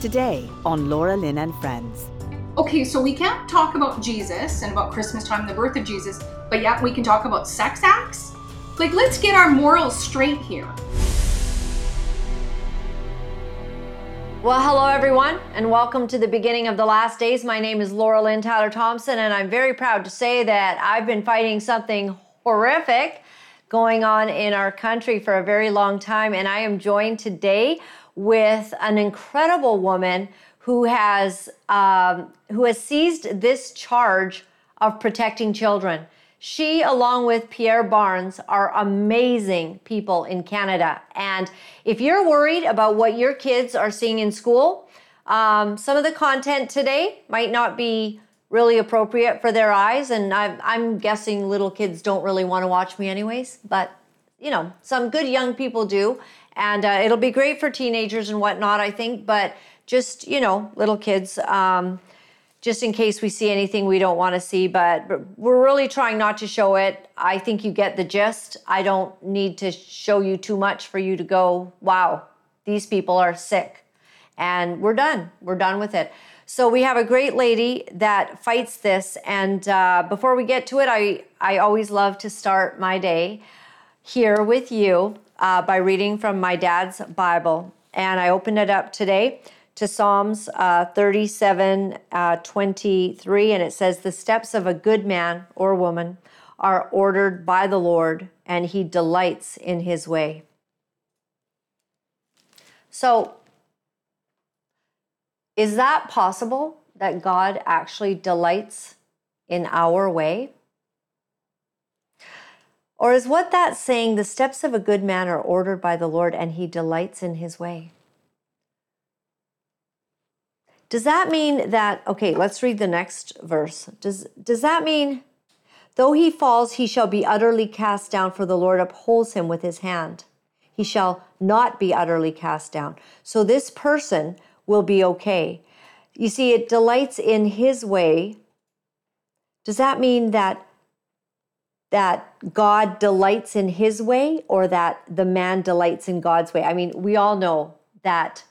Today on Laura Lynn and Friends. Okay, so we can't talk about Jesus and about Christmas time, the birth of Jesus, but yet we can talk about sex acts? Like, let's get our morals straight here. Well, hello everyone, and welcome to the beginning of the last days. My name is Laura Lynn Tyler Thompson, and I'm very proud to say that I've been fighting something horrific going on in our country for a very long time, and I am joined today with an incredible woman who has um, who has seized this charge of protecting children. She, along with Pierre Barnes, are amazing people in Canada. And if you're worried about what your kids are seeing in school, um, some of the content today might not be really appropriate for their eyes. And I'm, I'm guessing little kids don't really want to watch me, anyways. But, you know, some good young people do. And uh, it'll be great for teenagers and whatnot, I think. But just, you know, little kids. Um, just in case we see anything we don't want to see, but we're really trying not to show it. I think you get the gist. I don't need to show you too much for you to go, wow, these people are sick. And we're done. We're done with it. So we have a great lady that fights this. And uh, before we get to it, I, I always love to start my day here with you uh, by reading from my dad's Bible. And I opened it up today to Psalms uh, 37 uh, 23, and it says, The steps of a good man or woman are ordered by the Lord, and he delights in his way. So, is that possible that God actually delights in our way? Or is what that's saying, the steps of a good man are ordered by the Lord and he delights in his way? Does that mean that, okay, let's read the next verse. Does, does that mean, though he falls, he shall be utterly cast down, for the Lord upholds him with his hand? He shall not be utterly cast down. So this person will be okay. You see, it delights in his way. Does that mean that that God delights in his way or that the man delights in God's way? I mean, we all know that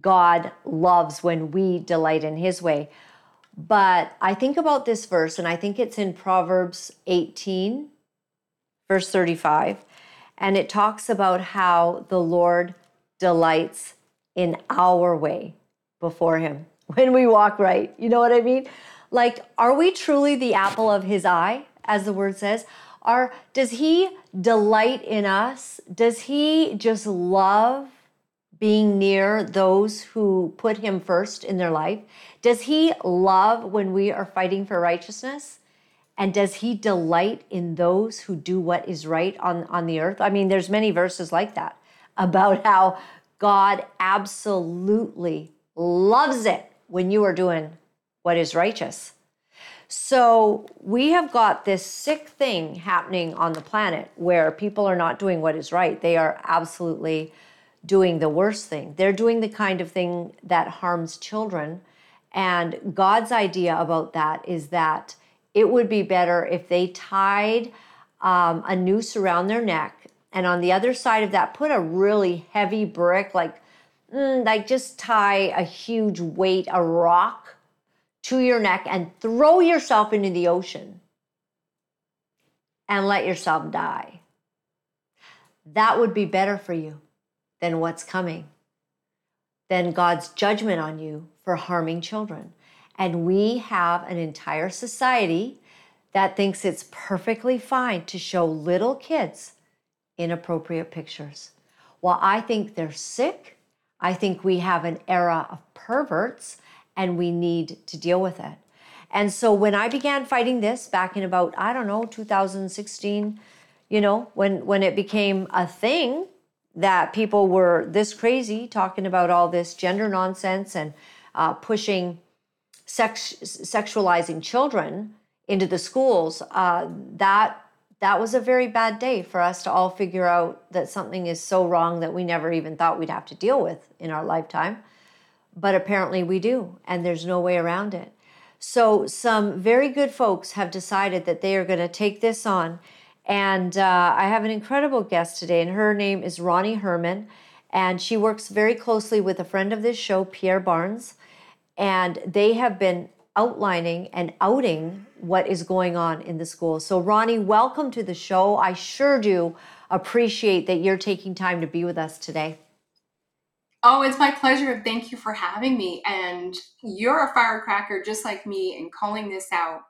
God loves when we delight in his way. But I think about this verse, and I think it's in Proverbs 18, verse 35. And it talks about how the Lord delights in our way before him when we walk right. You know what I mean? Like, are we truly the apple of his eye, as the word says? Are, does he delight in us? Does he just love being near those who put him first in their life? Does he love when we are fighting for righteousness? And does he delight in those who do what is right on, on the earth? I mean, there's many verses like that about how God absolutely loves it when you are doing what is righteous. So we have got this sick thing happening on the planet where people are not doing what is right. They are absolutely doing the worst thing. They're doing the kind of thing that harms children. And God's idea about that is that it would be better if they tied um, a noose around their neck and on the other side of that put a really heavy brick like mm, like just tie a huge weight a rock to your neck and throw yourself into the ocean and let yourself die that would be better for you than what's coming, than God's judgment on you for harming children. And we have an entire society that thinks it's perfectly fine to show little kids inappropriate pictures. Well, I think they're sick. I think we have an era of perverts and we need to deal with it. And so when I began fighting this back in about, I don't know, 2016, you know, when when it became a thing, that people were this crazy talking about all this gender nonsense and uh, pushing sex, sexualizing children into the schools, uh, that that was a very bad day for us to all figure out that something is so wrong that we never even thought we'd have to deal with in our lifetime. But apparently we do, and there's no way around it. So, some very good folks have decided that they are going to take this on and uh, I have an incredible guest today, and her name is Ronnie Herman. And she works very closely with a friend of this show, Pierre Barnes. And they have been outlining and outing what is going on in the school. So, Ronnie, welcome to the show. I sure do appreciate that you're taking time to be with us today. Oh, it's my pleasure. Thank you for having me. And you're a firecracker just like me in calling this out,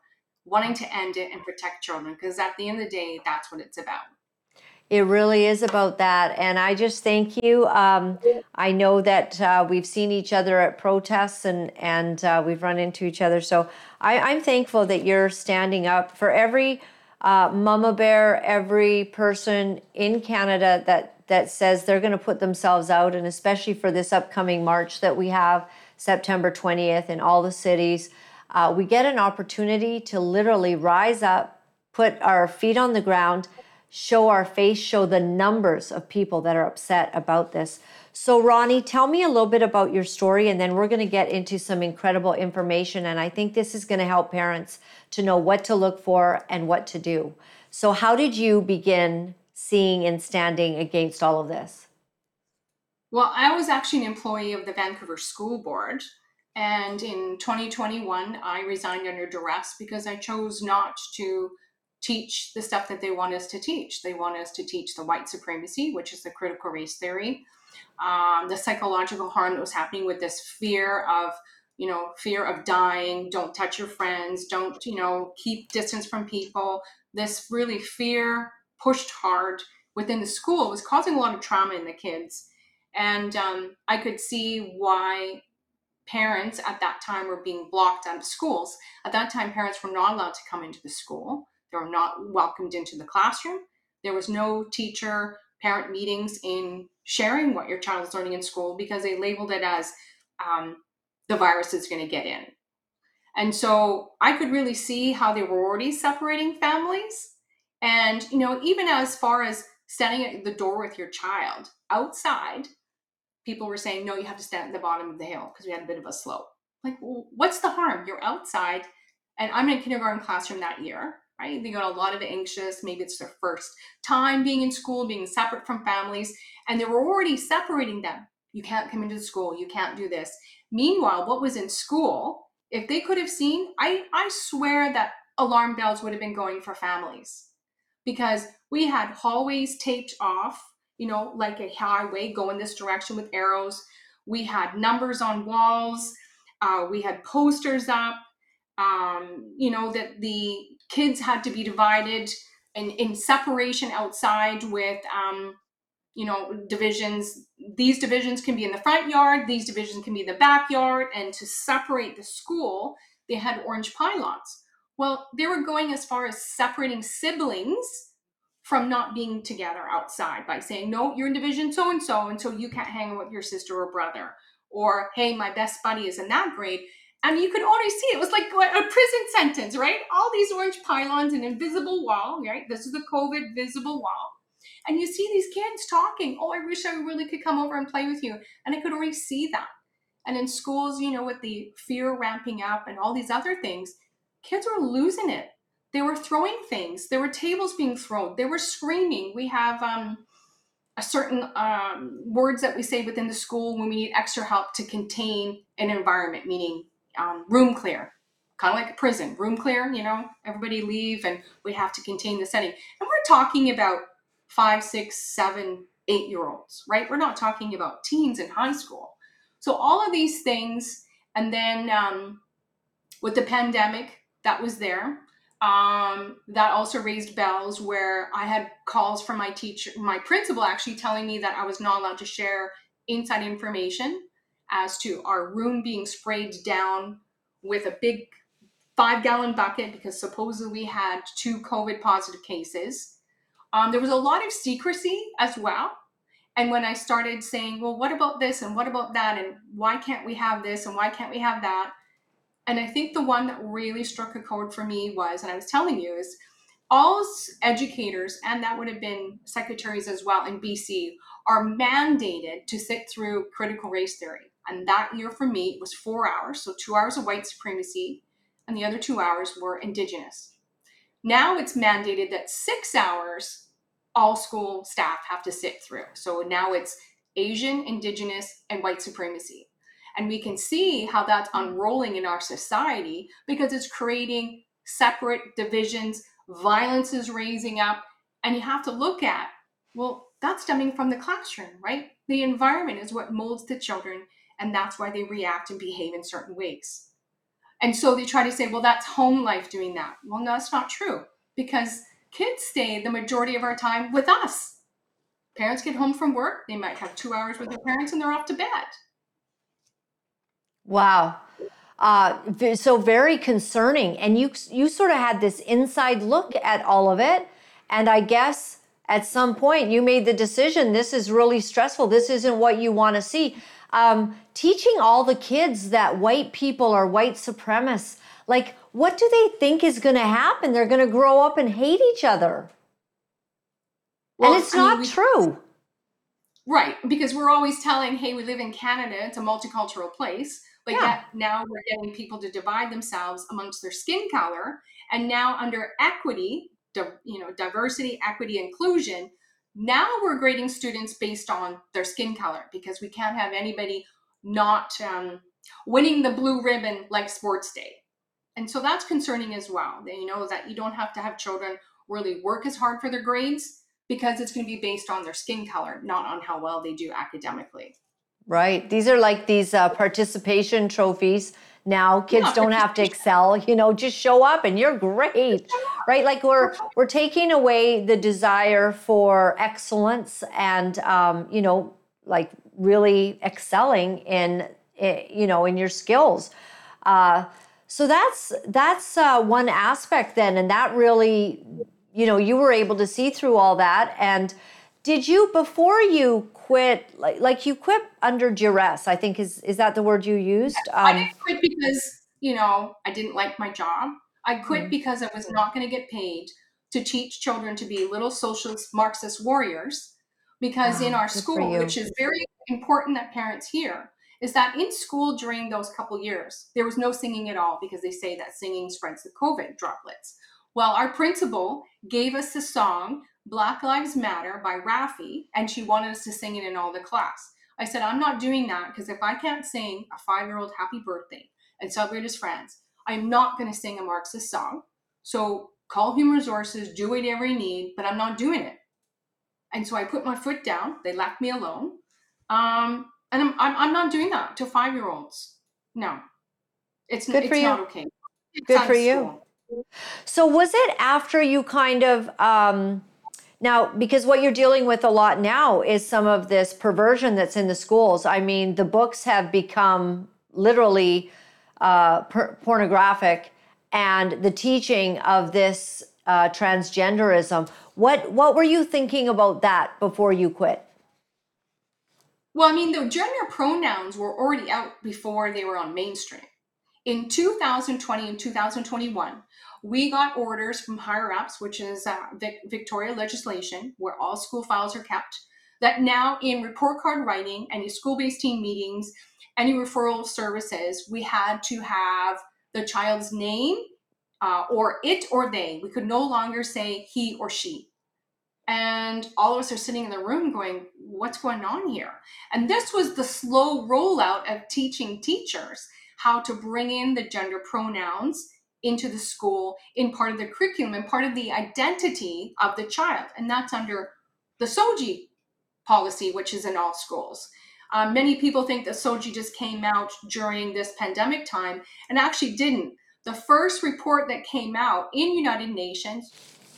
wanting to end it and protect children, because at the end of the day, that's what it's about. It really is about that. And I just thank you. Um, I know that uh, we've seen each other at protests and, and uh, we've run into each other. So I, I'm thankful that you're standing up for every uh, mama bear, every person in Canada that, that says they're going to put themselves out, and especially for this upcoming march that we have September 20th in all the cities. Uh, we get an opportunity to literally rise up, put our feet on the ground, show our face, show the numbers of people that are upset about this. So, Ronnie, tell me a little bit about your story, and then we're going to get into some incredible information. And I think this is going to help parents to know what to look for and what to do. So, how did you begin seeing and standing against all of this? Well, I was actually an employee of the Vancouver School Board. And in 2021, I resigned under duress because I chose not to teach the stuff that they want us to teach. They want us to teach the white supremacy, which is the critical race theory, um, the psychological harm that was happening with this fear of, you know, fear of dying, don't touch your friends, don't, you know, keep distance from people. This really fear pushed hard within the school was causing a lot of trauma in the kids. And um, I could see why parents at that time were being blocked out of schools. At that time, parents were not allowed to come into the school. They were not welcomed into the classroom. There was no teacher parent meetings in sharing what your child is learning in school because they labeled it as um, the virus is going to get in. And so I could really see how they were already separating families. And, you know, even as far as standing at the door with your child outside, people were saying, no, you have to stand at the bottom of the hill because we had a bit of a slope. Like, well, what's the harm? You're outside. And I'm in a kindergarten classroom that year right? They got a lot of anxious. Maybe it's their first time being in school, being separate from families, and they were already separating them. You can't come into the school. You can't do this. Meanwhile, what was in school, if they could have seen, I, I swear that alarm bells would have been going for families because we had hallways taped off, you know, like a highway, go in this direction with arrows. We had numbers on walls. Uh, we had posters up. Um, you know, that the kids had to be divided in, in separation outside with um, you know divisions these divisions can be in the front yard these divisions can be in the backyard and to separate the school they had orange pylons well they were going as far as separating siblings from not being together outside by saying no you're in division so and so and so you can't hang out with your sister or brother or hey my best buddy is in that grade and you could already see it was like a prison sentence, right? All these orange pylons, an invisible wall, right? This is the COVID visible wall. And you see these kids talking, oh, I wish I really could come over and play with you. And I could already see that. And in schools, you know, with the fear ramping up and all these other things, kids were losing it. They were throwing things. There were tables being thrown. They were screaming. We have um, a certain um, words that we say within the school when we need extra help to contain an environment, meaning um, room clear, kind of like a prison, room clear, you know, everybody leave and we have to contain the setting. And we're talking about five, six, seven, eight year olds, right? We're not talking about teens in high school. So all of these things, and then um, with the pandemic that was there, um, that also raised bells where I had calls from my teacher, my principal actually telling me that I was not allowed to share inside information as to our room being sprayed down with a big five gallon bucket because supposedly we had two COVID positive cases. Um, there was a lot of secrecy as well. And when I started saying, well, what about this and what about that? And why can't we have this and why can't we have that? And I think the one that really struck a chord for me was, and I was telling you, is all educators, and that would have been secretaries as well in BC, are mandated to sit through critical race theory. And that year for me was four hours. So two hours of white supremacy, and the other two hours were indigenous. Now it's mandated that six hours all school staff have to sit through. So now it's Asian, Indigenous, and white supremacy. And we can see how that's unrolling in our society because it's creating separate divisions, violence is raising up. And you have to look at, well, that's stemming from the classroom, right? The environment is what molds the children, and that's why they react and behave in certain ways. And so they try to say, well, that's home life doing that. Well, no, that's not true because kids stay the majority of our time with us. Parents get home from work, they might have two hours with their parents, and they're off to bed. Wow. Uh, so very concerning. And you you sort of had this inside look at all of it. And I guess at some point you made the decision this is really stressful. This isn't what you want to see. Um, teaching all the kids that white people are white supremacists, like what do they think is going to happen? They're going to grow up and hate each other. Well, and it's I not mean, we, true. Right, because we're always telling, hey, we live in Canada, it's a multicultural place. But yeah. yet now we're getting people to divide themselves amongst their skin color. And now under equity, you know, diversity, equity, inclusion, now we're grading students based on their skin color because we can't have anybody not um, winning the blue ribbon like sports day. And so that's concerning as well. That you know that you don't have to have children really work as hard for their grades because it's going to be based on their skin color, not on how well they do academically. Right. These are like these uh, participation trophies. Now kids yeah. don't have to excel, you know, just show up and you're great. Right? Like we're we're taking away the desire for excellence and um, you know, like really excelling in you know, in your skills. Uh, so that's that's uh, one aspect then, and that really, you know, you were able to see through all that. And did you before you quit like like you quit under duress i think is is that the word you used? Um, i didn't quit because you know i didn't like my job. I quit mm-hmm. because i was not going to get paid to teach children to be little socialist marxist warriors because in our school which is very important that parents hear is that in school during those couple years there was no singing at all because they say that singing spreads the covid droplets. Well our principal gave us the song Black Lives Matter by Raffi, and she wanted us to sing it in all the class. I said, I'm not doing that because if I can't sing a five year old happy birthday and celebrate his friends, I'm not going to sing a Marxist song. So call human resources, do whatever you need, but I'm not doing it. And so I put my foot down. They left me alone. Um, and I'm, I'm, I'm not doing that to five year olds. No, it's, Good it's not okay. It's Good for you. So was it after you kind of um, now, because what you're dealing with a lot now is some of this perversion that's in the schools. I mean, the books have become literally uh, per- pornographic, and the teaching of this uh, transgenderism. What what were you thinking about that before you quit? Well, I mean, the gender pronouns were already out before they were on mainstream. In 2020 and 2021, we got orders from higher ups, which is uh, Vic- Victoria legislation, where all school files are kept, that now in report card writing, any school based team meetings, any referral services, we had to have the child's name uh, or it or they. We could no longer say he or she. And all of us are sitting in the room going, What's going on here? And this was the slow rollout of teaching teachers how to bring in the gender pronouns into the school in part of the curriculum and part of the identity of the child. And that's under the SOGI policy, which is in all schools. Um, many people think that SOGI just came out during this pandemic time and actually didn't. The first report that came out in United Nations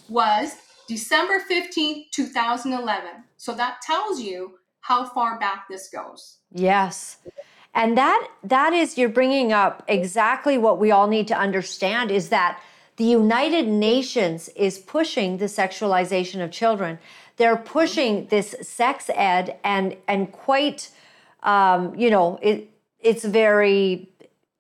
was December 15th, 2011. So that tells you how far back this goes. Yes. And that that is you're bringing up exactly what we all need to understand is that the United Nations is pushing the sexualization of children. They're pushing this sex ed and and quite um, you know it it's very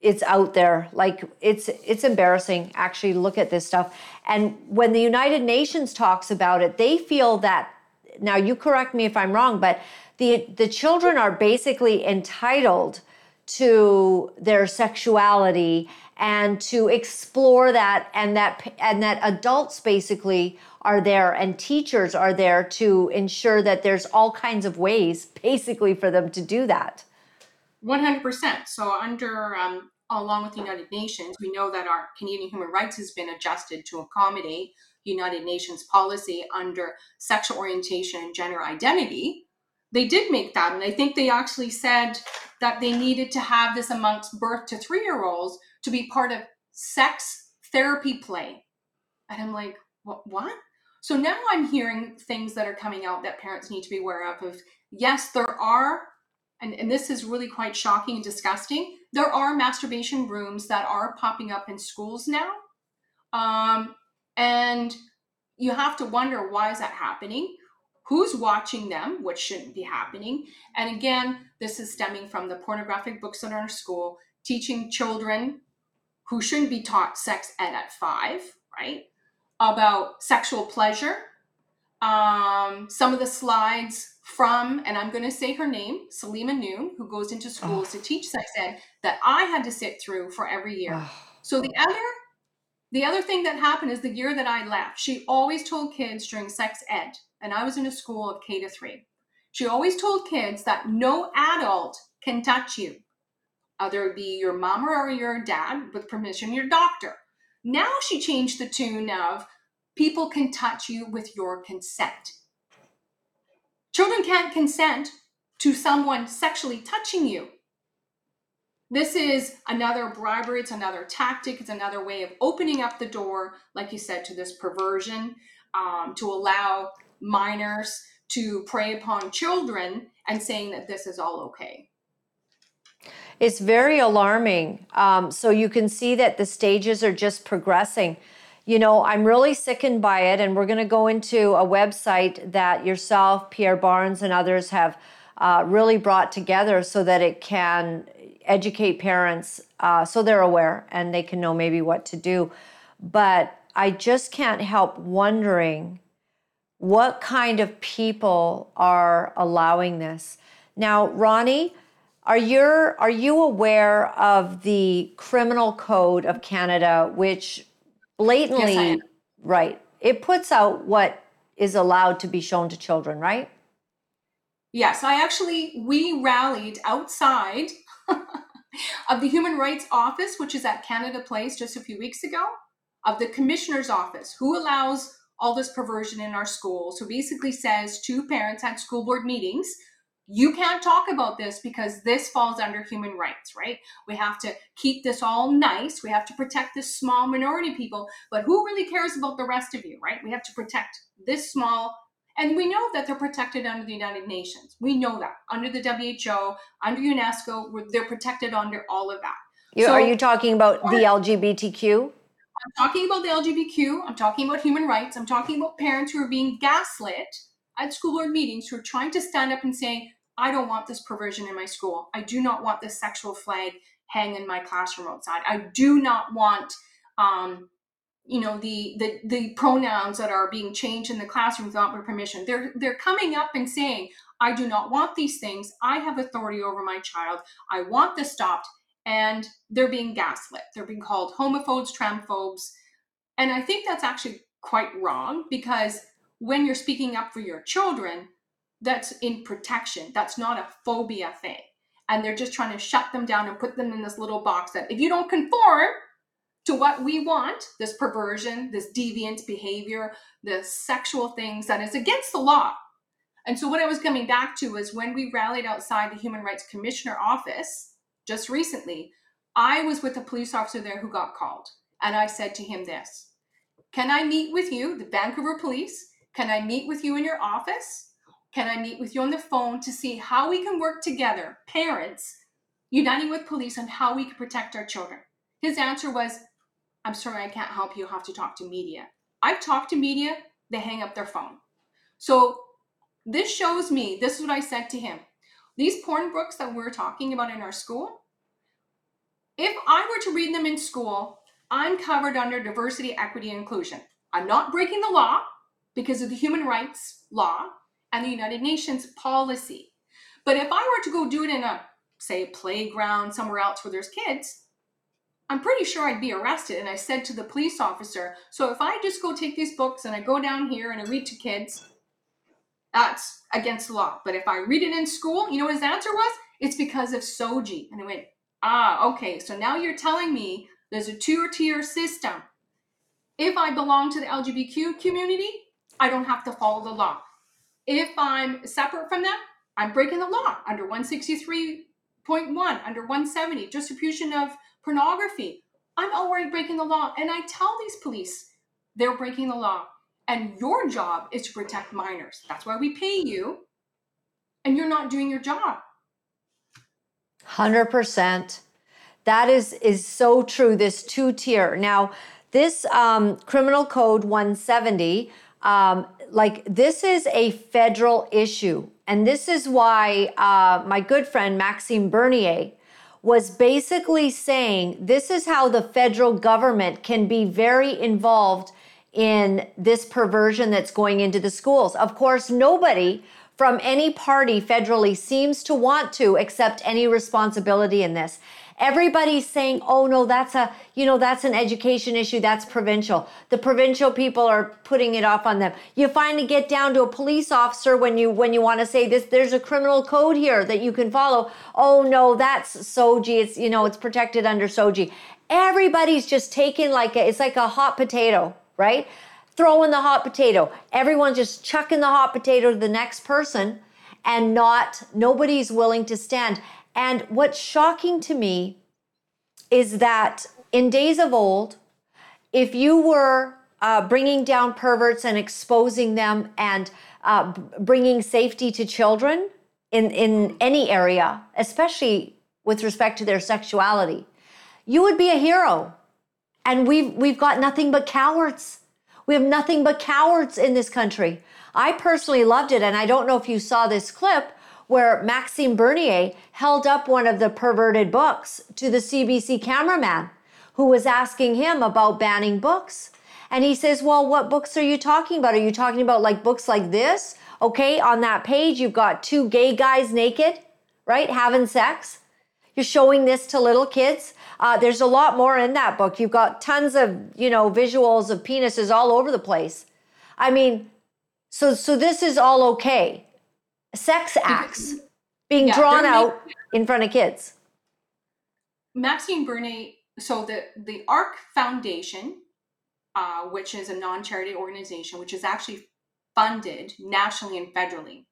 it's out there like it's it's embarrassing actually look at this stuff and when the united nations talks about it they feel that now you correct me if i'm wrong but the the children are basically entitled to their sexuality and to explore that and that and that adults basically are there and teachers are there to ensure that there's all kinds of ways basically for them to do that. 100% so under um, along with the united nations we know that our canadian human rights has been adjusted to accommodate united nations policy under sexual orientation and gender identity they did make that and i think they actually said that they needed to have this amongst birth to three year olds to be part of sex therapy play. And I'm like, what? what? So now I'm hearing things that are coming out that parents need to be aware of. Of yes, there are, and, and this is really quite shocking and disgusting. There are masturbation rooms that are popping up in schools now, um, and you have to wonder why is that happening who's watching them, which shouldn't be happening. And again, this is stemming from the pornographic books in our school, teaching children who shouldn't be taught sex ed at five, right? About sexual pleasure. Um, some of the slides from, and I'm going to say her name, Saleema Noon, who goes into schools oh. to teach sex ed, that I had to sit through for every year. Oh. So the other the other thing that happened is the year that I left, she always told kids during sex ed, and I was in a school of K to three. She always told kids that no adult can touch you. Either it be your mom or your dad with permission, your doctor. Now she changed the tune of people can touch you with your consent. Children can't consent to someone sexually touching you. This is another bribery, it's another tactic, it's another way of opening up the door, like you said, to this perversion, um, to allow minors to prey upon children and saying that this is all okay. It's very alarming. Um, so you can see that the stages are just progressing. You know, I'm really sickened by it, and we're going to go into a website that yourself, Pierre Barnes, and others have uh, really brought together so that it can educate parents uh, so they're aware and they can know maybe what to do. But I just can't help wondering what kind of people are allowing this. Now, Ronnie, are you are you aware of the criminal code of Canada which blatantly yes, right it puts out what is allowed to be shown to children, right? Yes, I actually we rallied outside of the Human Rights Office, which is at Canada Place just a few weeks ago, of the Commissioner's Office, who allows all this perversion in our schools, who basically says to parents at school board meetings, you can't talk about this because this falls under human rights, right? We have to keep this all nice. We have to protect this small minority people, but who really cares about the rest of you, right? We have to protect this small and we know that they're protected under the United Nations. We know that under the WHO, under UNESCO, they're protected under all of that. You, so, are you talking about the LGBTQ? I'm talking about the LGBTQ. I'm talking about human rights. I'm talking about parents who are being gaslit at school board meetings who are trying to stand up and say, I don't want this perversion in my school. I do not want this sexual flag hang in my classroom outside. I do not want um, you know the the the pronouns that are being changed in the classroom without my permission they're they're coming up and saying i do not want these things i have authority over my child i want this stopped and they're being gaslit. They're being called homophobes transphobes. And i think that's actually quite wrong because when you're speaking up for your children that's in protection. That's not a phobia thing. And they're just trying to shut them down and put them in this little box that if you don't conform to what we want this perversion, this deviant behavior, the sexual things that is against the law. And so, what I was coming back to is when we rallied outside the Human Rights Commissioner office just recently, I was with a police officer there who got called. And I said to him this Can I meet with you, the Vancouver police? Can I meet with you in your office? Can I meet with you on the phone to see how we can work together, parents, uniting with police on how we can protect our children? His answer was, I'm sorry, I can't help you. you have to talk to media. I've talked to media, they hang up their phone. So this shows me, this is what I said to him. These porn books that we're talking about in our school, if I were to read them in school, I'm covered under diversity, equity, and inclusion. I'm not breaking the law because of the human rights law and the United Nations policy. But if I were to go do it in a say, playground, somewhere else where there's kids, I'm pretty sure I'd be arrested. And I said to the police officer, so if I just go take these books and I go down here and I read to kids, that's against the law. But if I read it in school, you know what his answer was? It's because of SOGI. And I went, ah, okay. So now you're telling me there's a two tier system. If I belong to the LGBTQ community, I don't have to follow the law. If I'm separate from them, I'm breaking the law under 163.1, under 170, distribution of pornography. I'm already breaking the law. And I tell these police they're breaking the law. And your job is to protect minors. That's why we pay you. And you're not doing your job. 100%. That is is so true this two tier. Now, this um, criminal code 170 um, like this is a federal issue and this is why uh, my good friend maxime bernier was basically saying this is how the federal government can be very involved in this perversion that's going into the schools. Of course, nobody from any party federally seems to want to accept any responsibility in this. Everybody's saying, "Oh no, that's a, you know, that's an education issue, that's provincial." The provincial people are putting it off on them. You finally get down to a police officer when you when you want to say this there's a criminal code here that you can follow. "Oh no, that's SOGI. It's, you know, it's protected under SOGI." Everybody's just taking like a, it's like a hot potato, right? Throwing the hot potato. Everyone's just chucking the hot potato to the next person and not nobody's willing to stand. And what's shocking to me is that in days of old, if you were uh, bringing down perverts and exposing them and uh, bringing safety to children in, in any area, especially with respect to their sexuality, you would be a hero. And we've, we've got nothing but cowards. We have nothing but cowards in this country. I personally loved it. And I don't know if you saw this clip where Maxime Bernier held up one of the perverted books to the CBC cameraman who was asking him about banning books. And he says, Well, what books are you talking about? Are you talking about like books like this? Okay, on that page, you've got two gay guys naked, right? Having sex. You're showing this to little kids. Uh, there's a lot more in that book. You've got tons of, you know, visuals of penises all over the place. I mean, so so this is all okay sex acts being yeah, drawn out in front of kids. Maxime Bernier, so the, the ARC Foundation, uh, which is a non charity organization, which is actually funded nationally and federally,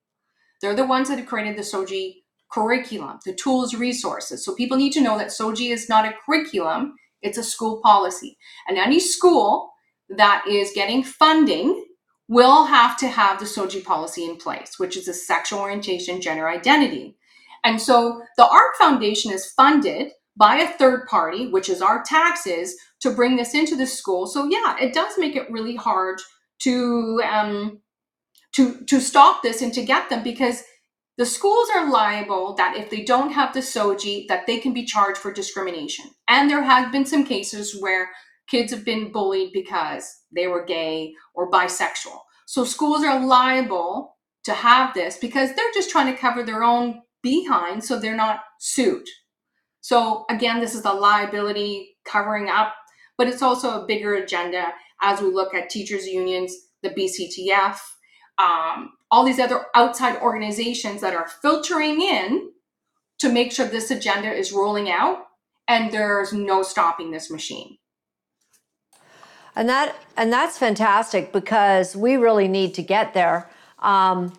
they're the ones that have created the SOGI curriculum, the tools, resources. So people need to know that SOGI is not a curriculum, it's a school policy. And any school that is getting funding will have to have the SOGI policy in place, which is a sexual orientation, gender identity. And so the ARC Foundation is funded by a third party, which is our taxes, to bring this into the school. So yeah, it does make it really hard to um, to to stop this and to get them because the schools are liable that if they don't have the SOGI, that they can be charged for discrimination. And there have been some cases where kids have been bullied because they were gay or bisexual. So schools are liable to have this because they're just trying to cover their own behind so they're not sued. So again, this is the liability covering up, but it's also a bigger agenda as we look at teachers unions, the BCTF, um, all these other outside organizations that are filtering in to make sure this agenda is rolling out and there's no stopping this machine. And that and that's fantastic because we really need to get there. Um,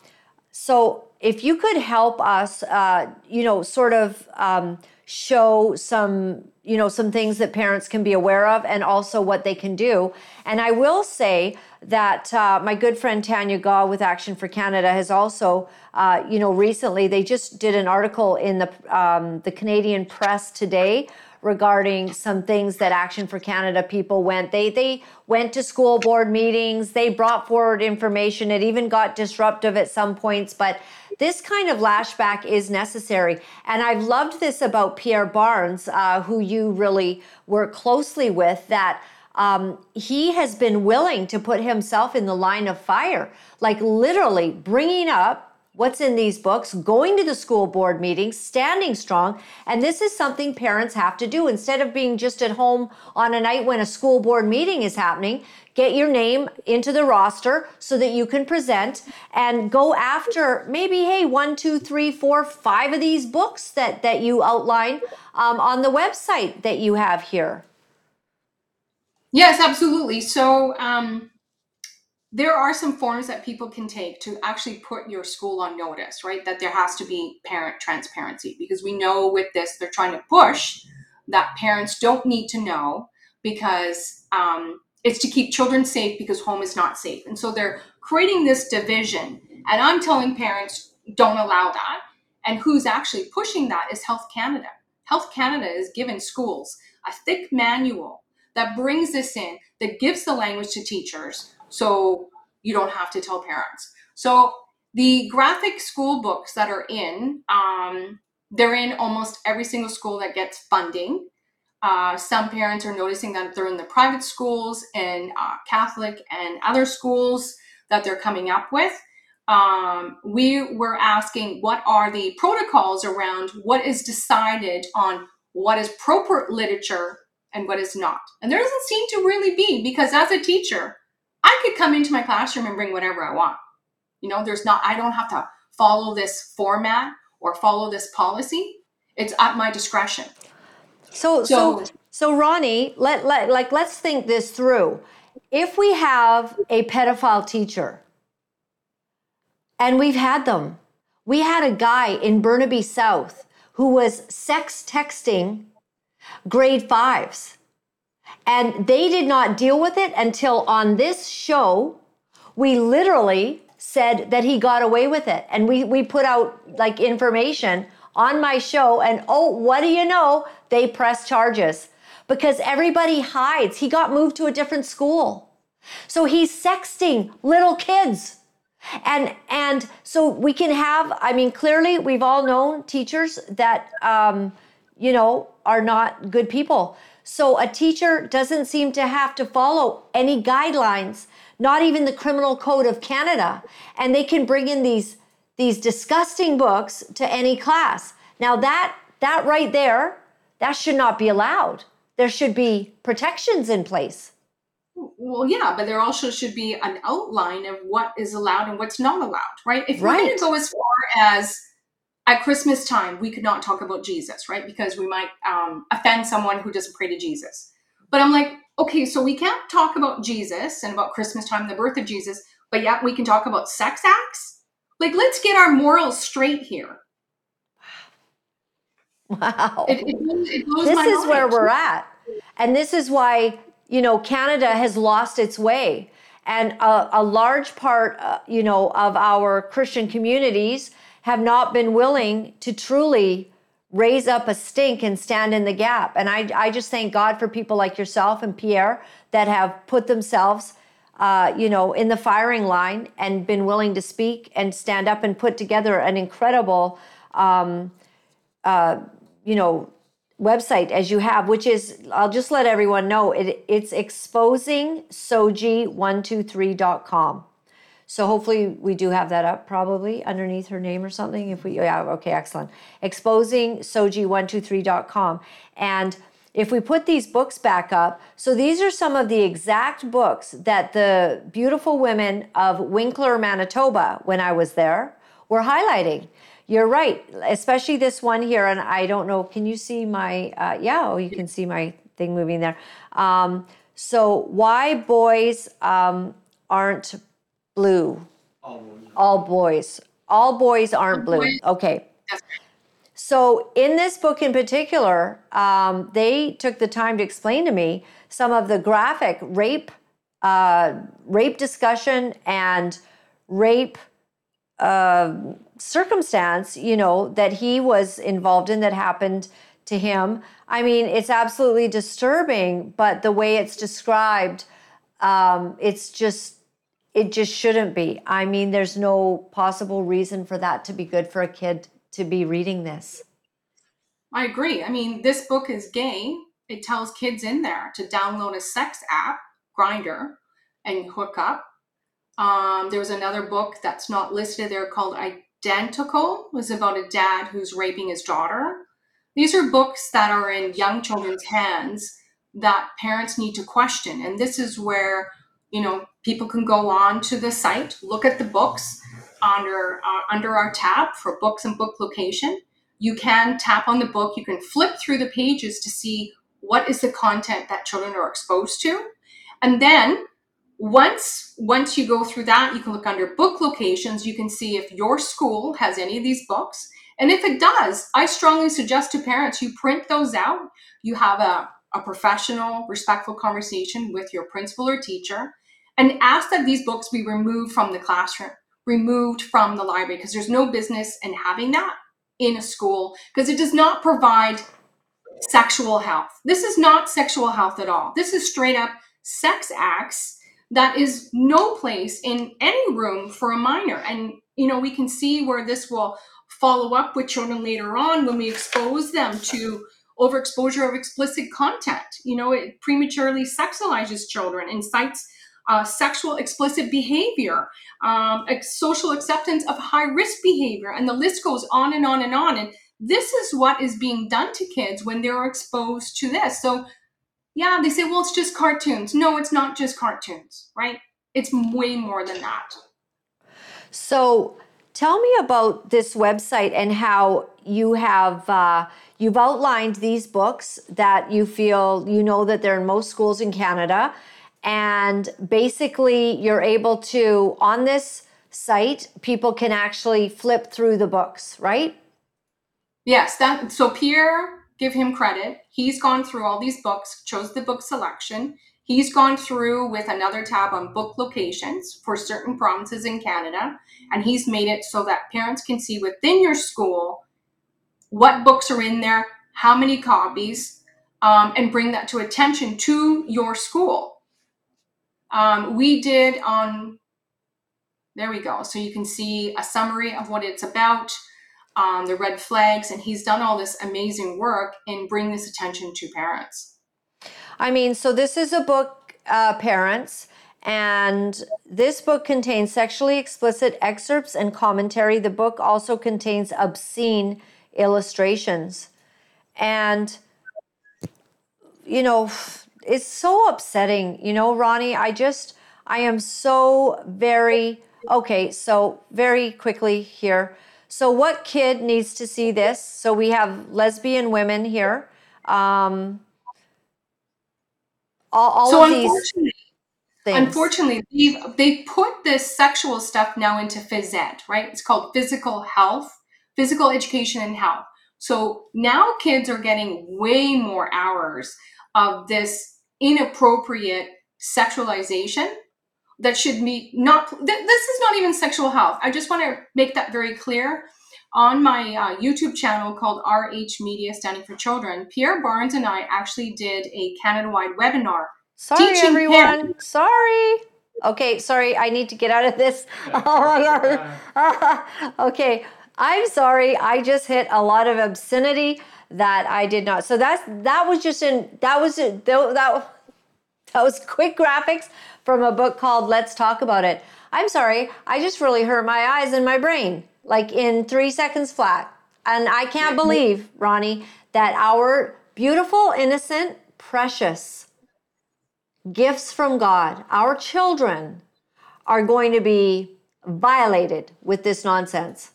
so if you could help us, uh, you know, sort of um, show some, you know, some things that parents can be aware of, and also what they can do. And I will say that uh, my good friend Tanya Gaw with Action for Canada has also, uh, you know, recently they just did an article in the um, the Canadian Press today regarding some things that Action for Canada people went. They they went to school board meetings. They brought forward information. It even got disruptive at some points, but this kind of lashback is necessary. And I've loved this about Pierre Barnes, uh, who you really work closely with. That. Um, he has been willing to put himself in the line of fire, like literally bringing up what's in these books, going to the school board meetings, standing strong. And this is something parents have to do. Instead of being just at home on a night when a school board meeting is happening, get your name into the roster so that you can present and go after maybe, hey, one, two, three, four, five of these books that, that you outline um, on the website that you have here. Yes, absolutely. So, um, there are some forms that people can take to actually put your school on notice, right? That there has to be parent transparency because we know with this, they're trying to push that parents don't need to know because um, it's to keep children safe because home is not safe. And so they're creating this division. And I'm telling parents, don't allow that. And who's actually pushing that is Health Canada. Health Canada is giving schools a thick manual that brings this in, that gives the language to teachers so you don't have to tell parents. So the graphic school books that are in, um, they're in almost every single school that gets funding. Uh, some parents are noticing that they're in the private schools and uh, Catholic and other schools that they're coming up with. Um, we were asking what are the protocols around what is decided on what is proper literature and what is not. And there doesn't seem to really be because as a teacher, I could come into my classroom and bring whatever I want. You know, there's not, I don't have to follow this format or follow this policy. It's at my discretion. So, so, so, so Ronnie, let, let, like, let's think this through. If we have a pedophile teacher, and we've had them, we had a guy in Burnaby South who was sex texting grade fives and they did not deal with it until on this show, we literally said that he got away with it. And we, we put out like information on my show, and oh, what do you know? They press charges because everybody hides. He got moved to a different school. So he's sexting little kids. And and so we can have, I mean, clearly we've all known teachers that um, you know, are not good people. So a teacher doesn't seem to have to follow any guidelines, not even the Criminal Code of Canada, and they can bring in these these disgusting books to any class. Now that that right there, that should not be allowed. There should be protections in place. Well, yeah, but there also should be an outline of what is allowed and what's not allowed, right? If right. we're going to go as far as at Christmas time, we could not talk about Jesus, right? Because we might um, offend someone who doesn't pray to Jesus. But I'm like, okay, so we can't talk about Jesus and about Christmas time, the birth of Jesus, but yet we can talk about sex acts? Like, let's get our morals straight here. Wow. It, it, it this is mind. where we're at. And this is why, you know, Canada has lost its way. And a, a large part, uh, you know, of our Christian communities have not been willing to truly raise up a stink and stand in the gap. And I, I just thank God for people like yourself and Pierre that have put themselves, uh, you know, in the firing line and been willing to speak and stand up and put together an incredible, um, uh, you know, website as you have, which is, I'll just let everyone know, it, it's exposing sogi123.com. So hopefully we do have that up probably underneath her name or something. If we, yeah, okay, excellent. Exposing sogi123.com. And if we put these books back up, so these are some of the exact books that the beautiful women of Winkler, Manitoba, when I was there, were highlighting. You're right, especially this one here. And I don't know, can you see my, uh, yeah, oh, you can see my thing moving there. Um, so, why boys um, aren't blue. All boys. All boys. All boys aren't blue. Okay. So, in this book in particular, um, they took the time to explain to me some of the graphic rape, uh, rape discussion and rape uh, circumstance, you know, that he was involved in that happened to him. I mean, it's absolutely disturbing, but the way it's described, um, it's just it just shouldn't be. I mean, there's no possible reason for that to be good for a kid to be reading this. I agree. I mean, this book is gay. It tells kids in there to download a sex app, Grindr, and hook up. Um, there was another book that's not listed there called Identical was about a dad who's raping his daughter. These are books that are in young children's hands that parents need to question. And this is where, you know, people can go on to the site, look at the books under uh, under our tab for books and book location. You can tap on the book, you can flip through the pages to see what is the content that children are exposed to. And then once once you go through that, you can look under book locations, you can see if your school has any of these books. And if it does, I strongly suggest to parents you print those out. You have a, a professional, respectful conversation with your principal or teacher and ask that these books be removed from the classroom, removed from the library, because there's no business in having that in a school because it does not provide sexual health. This is not sexual health at all. This is straight up sex acts that is no place in any room for a minor. And, you know, we can see where this will follow up with children later on when we expose them to overexposure of explicit content. You know, it prematurely sexualizes children, incites uh, sexual explicit behavior, um, social acceptance of high risk behavior, and the list goes on and on and on. And this is what is being done to kids when they're exposed to this. So, yeah, they say, well, it's just cartoons. No, it's not just cartoons, right? It's way more than that. So, tell me about this website and how you have uh, you've outlined these books that you feel you know that they're in most schools in Canada, and basically you're able to on this site people can actually flip through the books, right? Yes, that so Pierre, give him credit. He's gone through all these books, chose the book selection. He's gone through with another tab on book locations for certain provinces in Canada, and he's made it so that parents can see within your school what books are in there, how many copies, um, and bring that to attention to your school. Um, we did on, there we go. So you can see a summary of what it's about um, the red flags, and he's done all this amazing work in bringing this attention to parents. I mean, so this is a book, uh, parents, and this book contains sexually explicit excerpts and commentary. The book also contains obscene illustrations. And, you know, it's so upsetting. You know, Ronnie, I just, I am so very, okay, so very quickly here. So, what kid needs to see this? So, we have lesbian women here. Um, all, all so of these things. Unfortunately, they've, they put this sexual stuff now into phys ed, right? It's called physical health, physical education and health. So now kids are getting way more hours of this inappropriate sexualization that should be not th- this is not even sexual health. I just want to make that very clear. On my uh, youtube channel called rh media standing for children pierre barnes and i actually did a canada-wide webinar sorry everyone. parents. sorry. Okay sorry. I need to get out of this. Oh my god okay. I'm sorry. I just hit a lot of obscenity that i did not so that's that was just in that was that that was quick graphics from a book called Let's Talk About It. I'm sorry, I just really hurt my eyes and my brain, like in three seconds flat. And I can't believe, Ronnie, that our beautiful, innocent, precious gifts from God, our children, are going to be violated with this nonsense.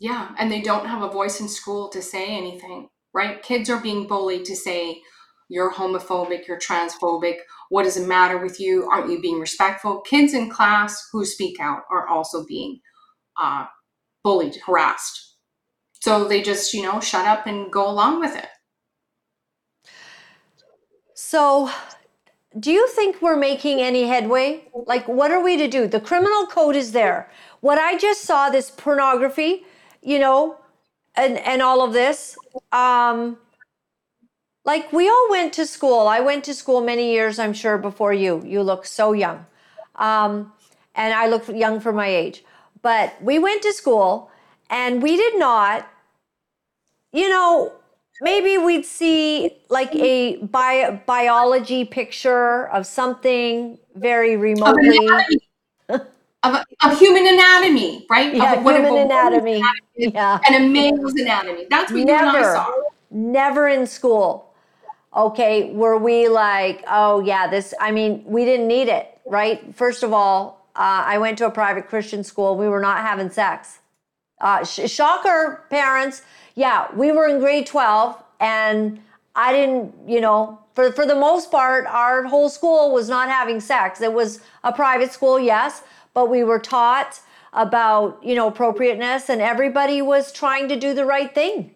Yeah, and they don't have a voice in school to say anything, right? Kids are being bullied to say, you're homophobic, you're transphobic, what does it matter with you? Aren't you being respectful? Kids in class who speak out are also being uh, bullied, harassed. So they just, you know, shut up and go along with it. So, do you think we're making any headway? Like, what are we to do? The criminal code is there. What I just saw, this pornography, you know, and, and all of this, um, like we all went to school. I went to school many years, I'm sure, before you. You look so young. Um, and I look young for my age. But we went to school and we did not, you know, maybe we'd see like a bi- biology picture of something very remotely. of, of human anatomy, right? Yeah, of human a woman's anatomy. Yeah. and a male's anatomy. That's what you and I Never. saw. Never in school. Okay, were we like, oh yeah, this, I mean, we didn't need it, right? First of all, uh, I went to a private Christian school. We were not having sex. Uh, sh- shocker, parents. Yeah, we were in grade 12, and I didn't, you know, for, for the most part, our whole school was not having sex. It was a private school, yes, but we were taught about, you know, appropriateness, and everybody was trying to do the right thing.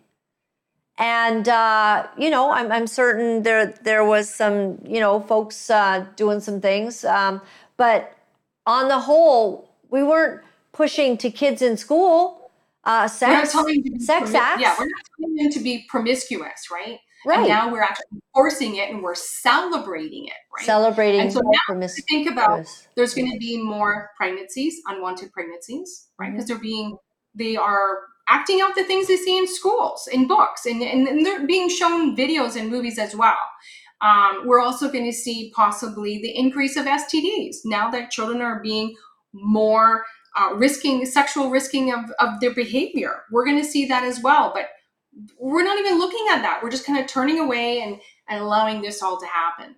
And uh, you know I'm, I'm certain there there was some you know folks uh, doing some things. Um, but on the whole we weren't pushing to kids in school uh, sex telling them to be sex promi- acts. Yeah, we're not telling them to be promiscuous, right? Right And now we're actually forcing it and we're celebrating it, right? celebrating And so now promis- to think about there's going to be more pregnancies, unwanted pregnancies, right? Mm-hmm. Because they're being, they are acting out the things they see in schools, in books, and, and, and they're being shown videos and movies as well. Um, we're also going to see possibly the increase of STDs now that children are being more uh, risking, sexual risking of, of their behavior. We're going to see that as well. But we're not even looking at that. We're just kind of turning away and, and allowing this all to happen.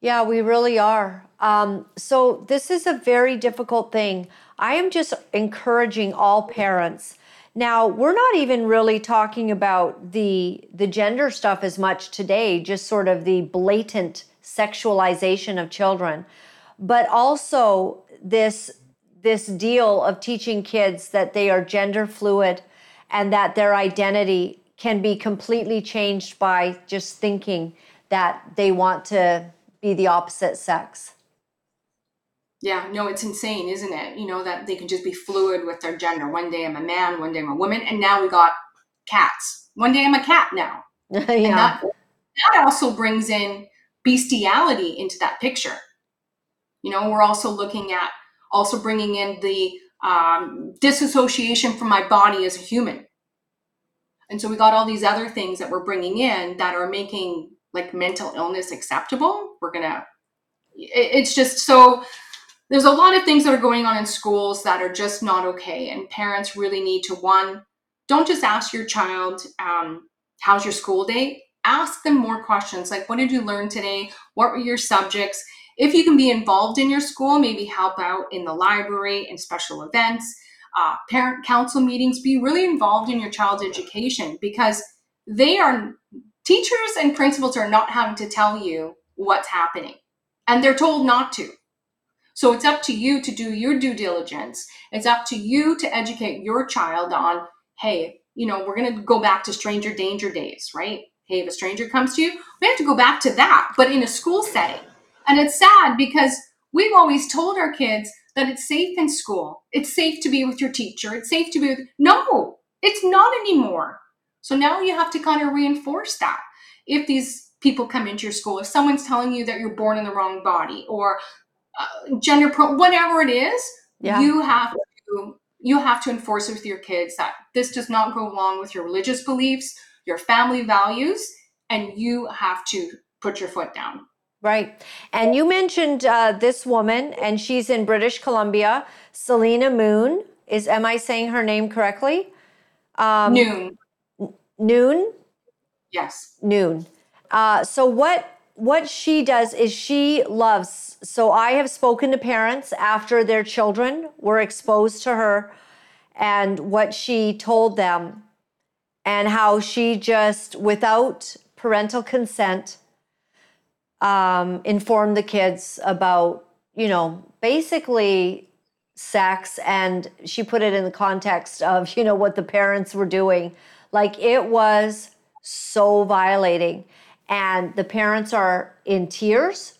Yeah, we really are. Um, so, this is a very difficult thing. I am just encouraging all parents. Now, we're not even really talking about the the gender stuff as much today, just sort of the blatant sexualization of children, but also this this deal of teaching kids that they are gender fluid and that their identity can be completely changed by just thinking that they want to be the opposite sex. Yeah, no, it's insane, isn't it? You know, that they can just be fluid with their gender. One day I'm a man, one day I'm a woman, and now we got cats. One day I'm a cat now. And yeah. that, that also brings in bestiality into that picture. You know, we're also looking at also bringing in the um, disassociation from my body as a human. And so we got all these other things that we're bringing in that are making like mental illness acceptable. We're gonna, it's just so, there's a lot of things that are going on in schools that are just not okay. And parents really need to, one, don't just ask your child, um, how's your school day? Ask them more questions like, what did you learn today? What were your subjects? If you can be involved in your school, maybe help out in the library and special events, uh, parent council meetings, be really involved in your child's education because they are teachers and principals are not having to tell you what's happening and they're told not to. So it's up to you to do your due diligence. It's up to you to educate your child on, hey, you know, we're going to go back to stranger danger days, right? Hey, if a stranger comes to you, we have to go back to that, but in a school setting. And it's sad because we've always told our kids that it's safe in school. It's safe to be with your teacher. It's safe to be with. No, it's not anymore. So now you have to kind of reinforce that. If these people come into your school, if someone's telling you that you're born in the wrong body or uh, gender pro, whatever it is, Yeah. you have to you have to enforce it with your kids that this does not go along with your religious beliefs, your family values, and you have to put your foot down. Right. And you mentioned uh, this woman, and she's in British Columbia, Selena Moon. Is am I saying her name correctly? Um, Noon, Noon. yes. Noon. Uh, so what what she does is she loves. So I have spoken to parents after their children were exposed to her, and what she told them, and how she just without parental consent um, informed the kids about you know basically sex and she put it in the context of you know what the parents were doing. Like it was so violating. And the parents are in tears.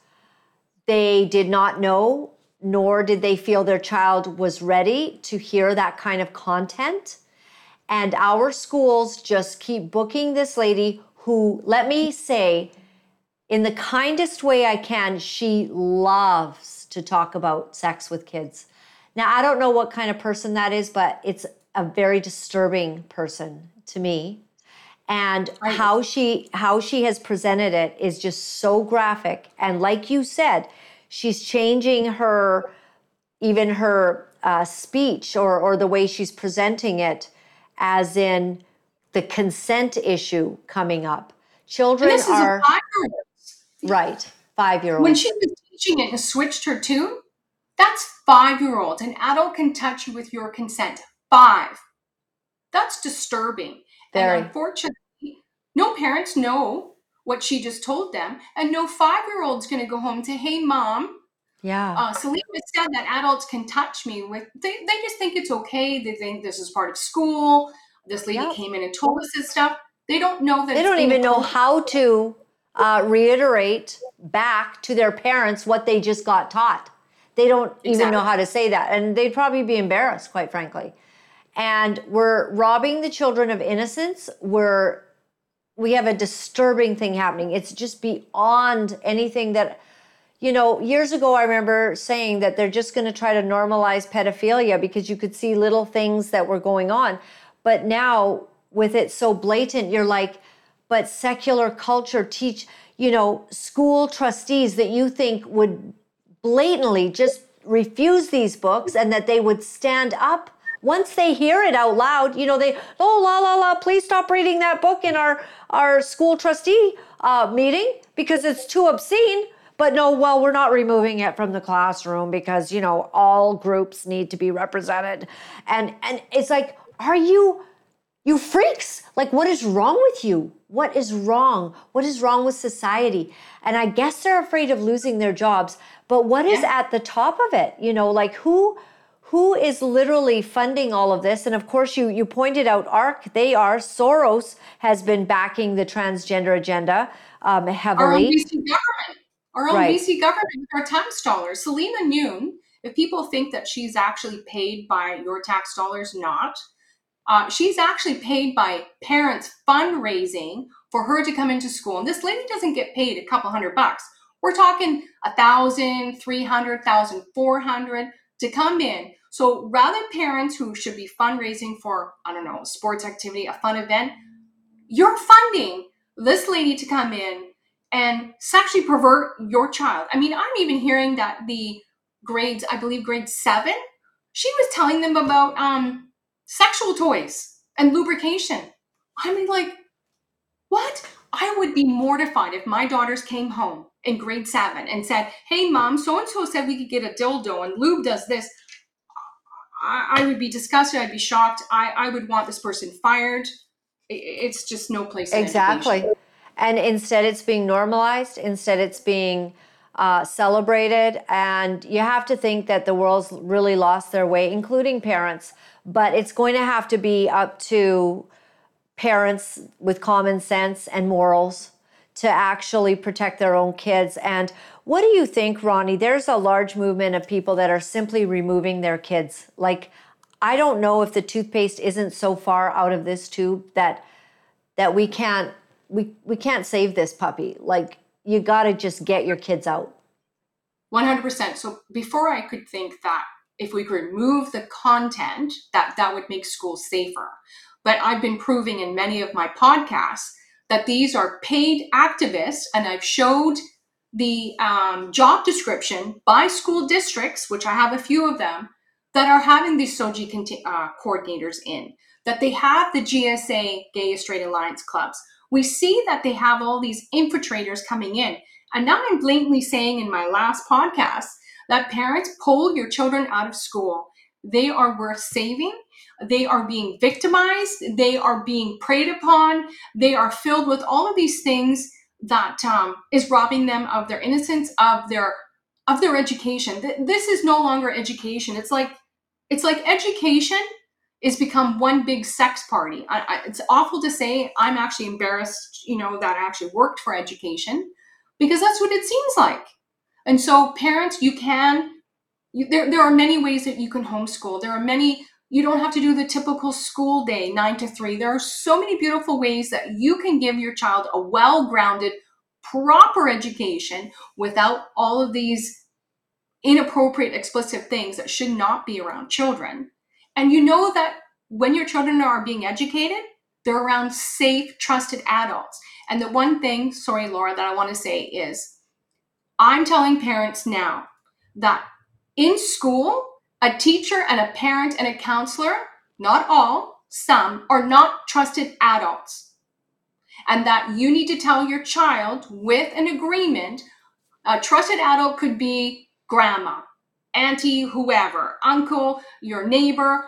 They did not know nor did they feel their child was ready to hear that kind of content. And our schools just keep booking this lady who let me say in the kindest way I can, she loves to talk about sex with kids. Now, I don't know what kind of person that is, but it's a very disturbing person to me. And Right. how she how she has presented it is just so graphic. And like you said, she's changing her even her uh, speech or, or the way she's presenting it, as in the consent issue coming up. Children And this are is a. right, five year old. When she was teaching it and switched her tune, that's five-year-old. An adult can touch you with your consent. Five. That's disturbing. Very. And unfortunately, no parents know what she just told them, and no five-year-old's going to go home and say, "Hey, mom, Yeah. uh, Saleema said that adults can touch me with." They they just think it's okay. They think this is part of school. This lady came in and told us this stuff. They don't know that they don't even know how to uh, reiterate back to their parents what they just got taught. They don't even know how to say that. And they'd probably be embarrassed, quite frankly. And we're robbing the children of innocence. We're we have a disturbing thing happening. It's just beyond anything that you know, years ago, I remember saying that they're just going to try to normalize pedophilia because you could see little things that were going on. But now, with it so blatant, you're like, but secular culture teach, you know, school trustees that you think would blatantly just refuse these books and that they would stand up once they hear it out loud. You know they oh la la la please stop reading that book in our our school trustee uh, meeting because it's too obscene. But no well we're not removing it from the classroom because you know all groups need to be represented. And and it's like are you you freaks! Like what is wrong with you? What is wrong? What is wrong with society? And i guess they're afraid of losing their jobs but what is at the top of it? You know like who who is literally funding all of this? And of course you you pointed out arc they are. Soros has been backing the transgender agenda um, our own heavily. BC government, our own Right. BC government with our tax dollars. Saleema Noon, if people think that she's actually paid by your tax dollars, not. Uh, she's actually paid by parents fundraising for her to come into school. And this lady doesn't get paid a couple hundred bucks. We're talking a thousand, three hundred thousand, four hundred to come in. So rather parents who should be fundraising for, I don't know, sports activity, a fun event, you're funding this lady to come in and sexually pervert your child. I mean, I'm even hearing that the grades, I believe grade seven, she was telling them about um, sexual toys and lubrication. I mean, like, what? I would be mortified if my daughters came home in grade seven and said, Hey, mom, so and so said we could get a dildo and lube does this. I, I would be disgusted. I'd be shocked. I, I would want this person fired. It's just no place exactly education. and instead it's being normalized instead it's being uh, celebrated and you have to think that the world's really lost their way including parents but it's going to have to be up to parents with common sense and morals to actually protect their own kids. And what do you think ronnie? There's a large movement of people that are simply removing their kids. Like i don't know if the toothpaste isn't so far out of this tube that that we can't we we can't save this puppy. Like you got to just get your kids out. 100%. So before I could think that if we could remove the content, that that would make schools safer. But I've been proving in many of my podcasts that these are paid activists, and I've showed the um, job description by school districts, which I have a few of them, that are having these SOGI conti- uh, coordinators in, that they have the GSA Gay Straight Alliance clubs. We see that they have all these infiltrators coming in. And now I'm blatantly saying in my last podcast that parents pull your children out of school. They are worth saving. They are being victimized. They are being preyed upon. They are filled with all of these things that um, is robbing them of their innocence, of their of their education. This is no longer education. It's like it's like education is become one big sex party. I, I, it's awful to say. I'm actually embarrassed, you know, that I actually worked for education because that's what it seems like. And so, parents, you can. You, there, there are many ways that you can homeschool. There are many. You don't have to do the typical school day, nine to three. There are so many beautiful ways that you can give your child a well-grounded, proper education without all of these inappropriate, explicit things that should not be around children. And you know that when your children are being educated, they're around safe, trusted adults. And the one thing, sorry, Laura, that I want to say is I'm telling parents now that in school, a teacher and a parent and a counselor, not all, some, are not trusted adults. And that you need to tell your child with an agreement. A trusted adult could be grandma, auntie, whoever, uncle, your neighbor,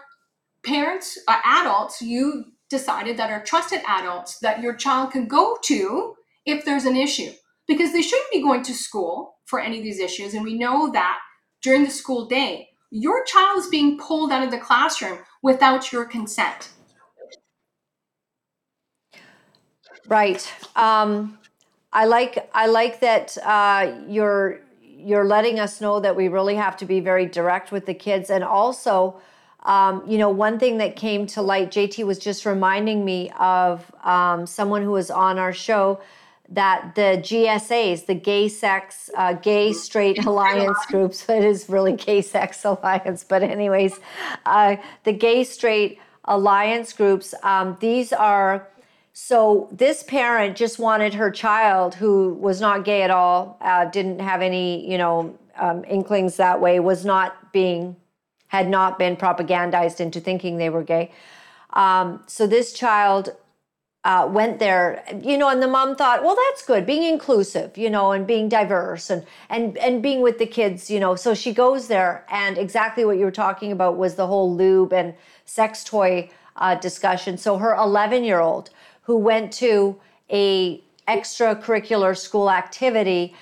parents, uh, adults, you decided that are trusted adults that your child can go to if there's an issue because they shouldn't be going to school for any of these issues. And we know that during the school day, your child is being pulled out of the classroom without your consent. Right. Um, I like I like that uh, you're you're letting us know that we really have to be very direct with the kids, and also, um, you know, one thing that came to light. JT was just reminding me of um, someone who was on our show that the GSAs, the gay sex, uh, gay straight alliance groups, it is really gay sex alliance, but anyways, uh, the gay straight alliance groups, um, these are, so this parent just wanted her child who was not gay at all, uh, didn't have any, you know, um, inklings that way, was not being, had not been propagandized into thinking they were gay. Um, so this child uh, went there, you know, and the mom thought, well, that's good, being inclusive, you know, and being diverse and and and being with the kids, you know. So she goes there, and exactly what you were talking about was the whole lube and sex toy uh, discussion. So her 11 year old who went to a extracurricular school activity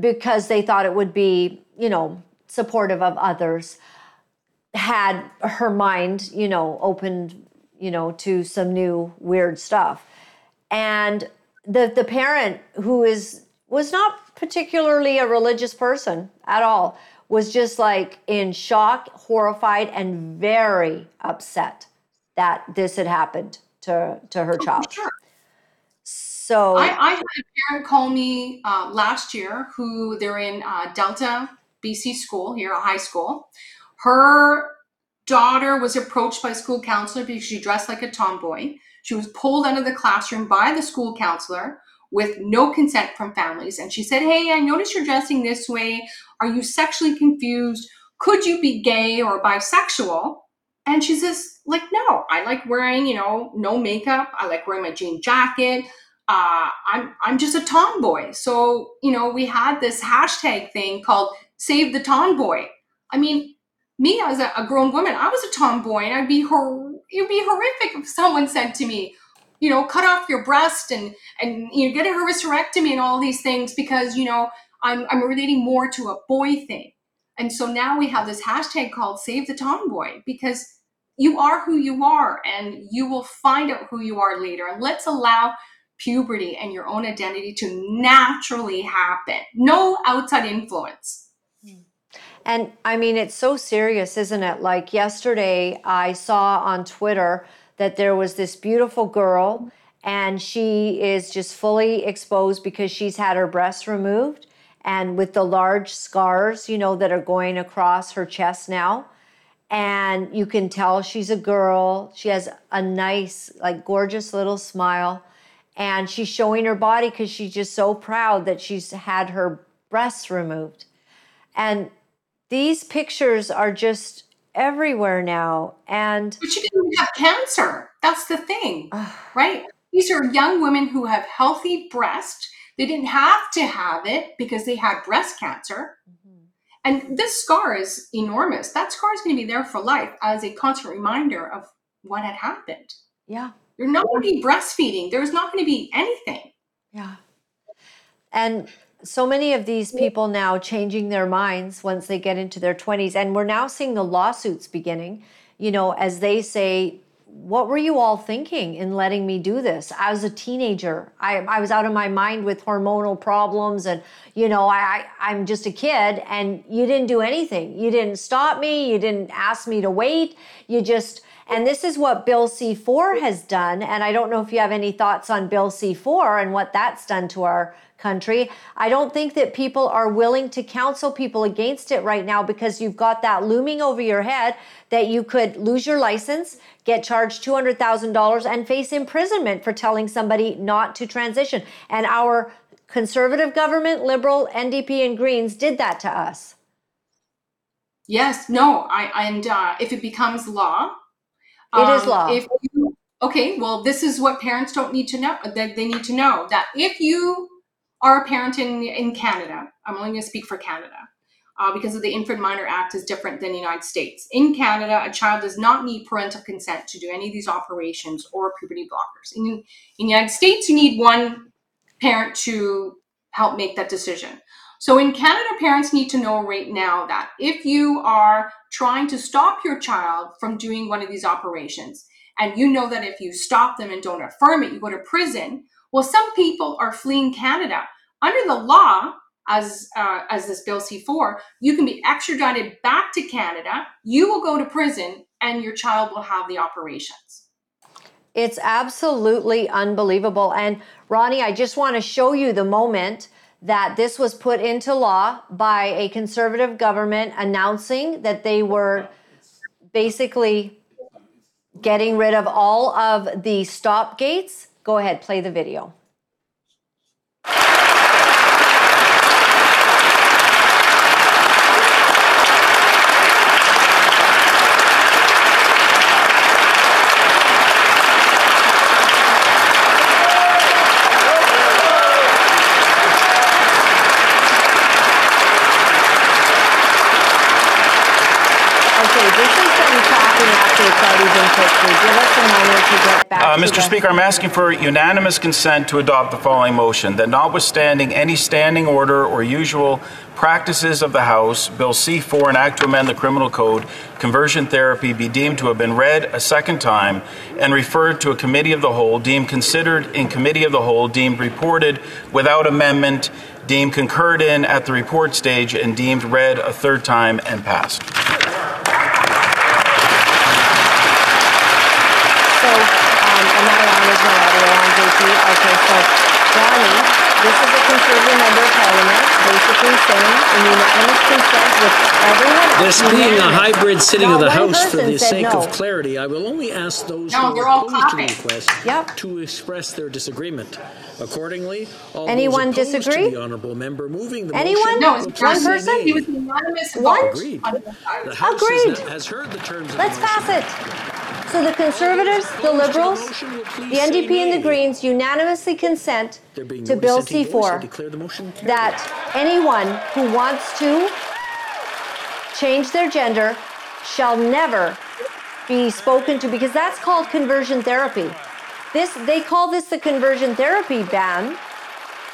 because they thought it would be, you know, supportive of others, had her mind, you know, opened you know, to some new weird stuff. And the the parent who is was not particularly a religious person at all was just like in shock, horrified, and very upset that this had happened to to her oh, child. Sure. So I, I, had a parent call me uh, last year who they're in uh, Delta BC school here, a high school. Her daughter was approached by school counselor because she dressed like a tomboy. She was pulled out of the classroom by the school counselor with no consent from families. And she said, Hey, I noticed you're dressing this way. Are you sexually confused? Could you be gay or bisexual? And she says, like, no, I like wearing, you know, no makeup. I like wearing my jean jacket. Uh, I'm I'm just a tomboy. So, you know, we had this hashtag thing called Save the Tomboy. I mean, me as a, a, grown woman, I was a tomboy, and I'd be hor- it would be horrific if someone said to me, you know, cut off your breast and and you know get a hysterectomy and all these things because you know I'm I'm relating more to a boy thing. And so now we have this hashtag called Save the Tomboy because you are who you are and you will find out who you are later. And let's allow puberty and your own identity to naturally happen. No outside influence. And I mean, it's so serious, isn't it? Like yesterday, I saw on Twitter that there was this beautiful girl, and she is just fully exposed because she's had her breasts removed and with the large scars, you know, that are going across her chest now. And you can tell she's a girl. She has a nice, like, gorgeous little smile. And she's showing her body because she's just so proud that she's had her breasts removed. And these pictures are just everywhere now. And but she didn't have cancer. That's the thing, right? These are young women who have healthy breasts. They didn't have to have it because they had breast cancer. Mm-hmm. And this scar is enormous. That scar is going to be there for life as a constant reminder of what had happened. Yeah. You're not going to be breastfeeding. There's not going to be anything. Yeah. And so many of these people now changing their minds once they get into their 20s and we're now seeing the lawsuits beginning you know as they say what were you all thinking in letting me do this? I was a teenager. I, I was out of my mind with hormonal problems and you know I, I i'm just a kid and you didn't do anything. You didn't stop me. You didn't ask me to wait. You just and this is what Bill C4 has done. And I don't know if you have any thoughts on Bill C4 and what that's done to our country. I don't think that people are willing to counsel people against it right now because you've got that looming over your head that you could lose your license, get charged $200,000, and face imprisonment for telling somebody not to transition. And our conservative government, liberal, NDP, and Greens did that to us. Yes, no, I and uh, if it becomes law, It is um, law. If you, okay, well, this is what parents don't need to know. That they need to know that if you are a parent in in Canada, I'm only going to speak for Canada. Uh, because of the Infant Minor Act is different than the United States. In Canada, a child does not need parental consent to do any of these operations or puberty blockers. In, in the United States, you need one parent to help make that decision. So in Canada, parents need to know right now that if you are trying to stop your child from doing one of these operations, and you know that if you stop them and don't affirm it, you go to prison. Well, some people are fleeing Canada. Under the law, as uh, as this bill C4, you can be extradited back to Canada. You will go to prison, and your child will have the operations. It's absolutely unbelievable. And Ronnie, I just want to show you the moment that this was put into law by a conservative government announcing that they were basically getting rid of all of the stop gates. Go ahead, play the video. Okay, this is them talking after it's already been put through. Give us a moment to get back Uh, Mr. Speaker, I'm asking for unanimous consent to adopt the following motion that notwithstanding any standing order or usual practices of the House, Bill C4, an act to amend the criminal code, conversion therapy be deemed to have been read a second time and referred to a committee of the whole, deemed considered in committee of the whole, deemed reported without amendment, deemed concurred in at the report stage, and deemed read a third time and passed. So, um, am I on? Is my audio on, JT? Okay, so, Ronnie, this is a conservative member of parliament, basically saying in unanimous consent with everyone. This being a unanimous. hybrid sitting Not of the one House, for person the said sake no. of clarity, I will only ask those No, who they're are all opposed to the clapping. request Yep. to express their disagreement. Accordingly, all Anyone those opposed disagree? to the honourable member moving the Anyone? motion No, will it's please One say person? nay. He was unanimous One? vote. Agreed. on the The House Agreed. Has, has heard the terms of Let's the motion. pass it. So the conservatives, the liberals, motion will please the NDP and the. Greens unanimously consent There being to no Bill dissenting voice, I C4 declare the motion carried. that anyone who wants to change their gender shall never be spoken to because that's called conversion therapy. This they call this the conversion therapy ban.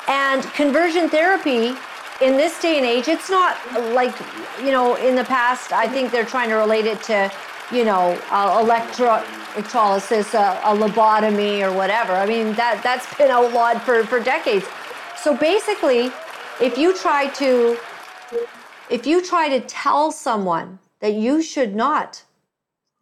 And conversion therapy in this day and age, it's not like, you know, in the past, I think they're trying to relate it to, you know, uh, electrolysis, uh, a lobotomy or whatever. I mean, that, that's been outlawed for, for decades. So basically, if you try to, if you try to tell someone that you should not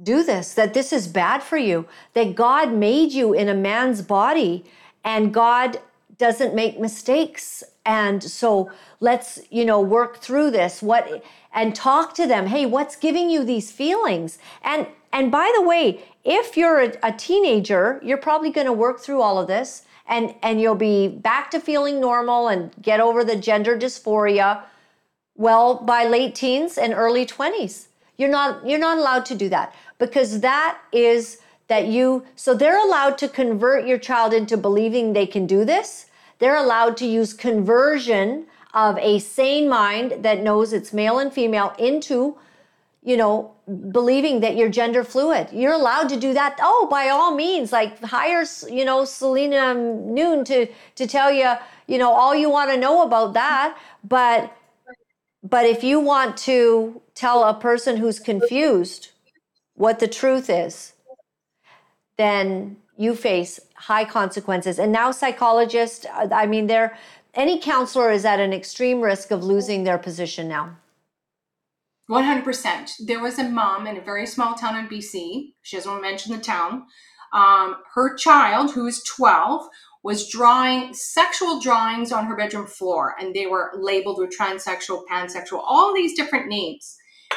do this, that this is bad for you, that God made you in a man's body and God doesn't make mistakes. And so let's, you know, work through this. What and talk to them. Hey, what's giving you these feelings? And and by the way, if you're a, a teenager, you're probably going to work through all of this and and you'll be back to feeling normal and get over the gender dysphoria well by late teens and early 20s you're not you're not allowed to do that because that is that you so they're allowed to convert your child into believing they can do this. They're allowed to use conversion of a sane mind that knows it's male and female into you know believing that you're gender fluid. You're allowed to do that. Oh by all means like hire you know Saleema Noon to to tell you you know all you want to know about that. But but if you want to tell a person who's confused what the truth is, then you face high consequences. And now psychologists, uh, I mean, they're any counselor is at an extreme risk of losing their position now. 100%. There was a mom in a very small town in BC. She doesn't want to mention the town. Um, her child, who is 12, was drawing sexual drawings on her bedroom floor, and they were labeled with transsexual, pansexual, all these different names.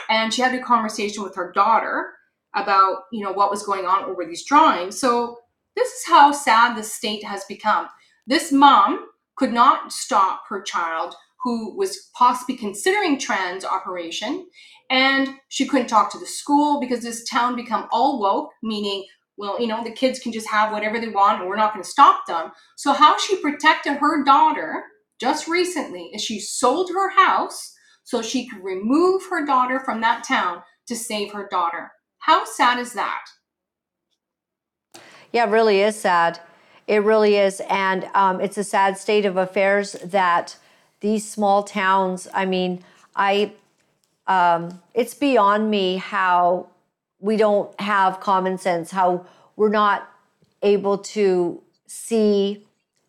And she had a conversation with her daughter about, you know, what was going on over these drawings. So this is how sad the state has become. This mom could not stop her child who was possibly considering trans operation and she couldn't talk to the school because this town become all woke meaning well you know the kids can just have whatever they want and we're not going to stop them so how she protected her daughter just recently is she sold her house so she could remove her daughter from that town to save her daughter how sad is that Yeah, it really is sad. It really is. And um, it's a sad state of affairs that these small towns, I mean, I, um, it's beyond me how we don't have common sense, how we're not able to see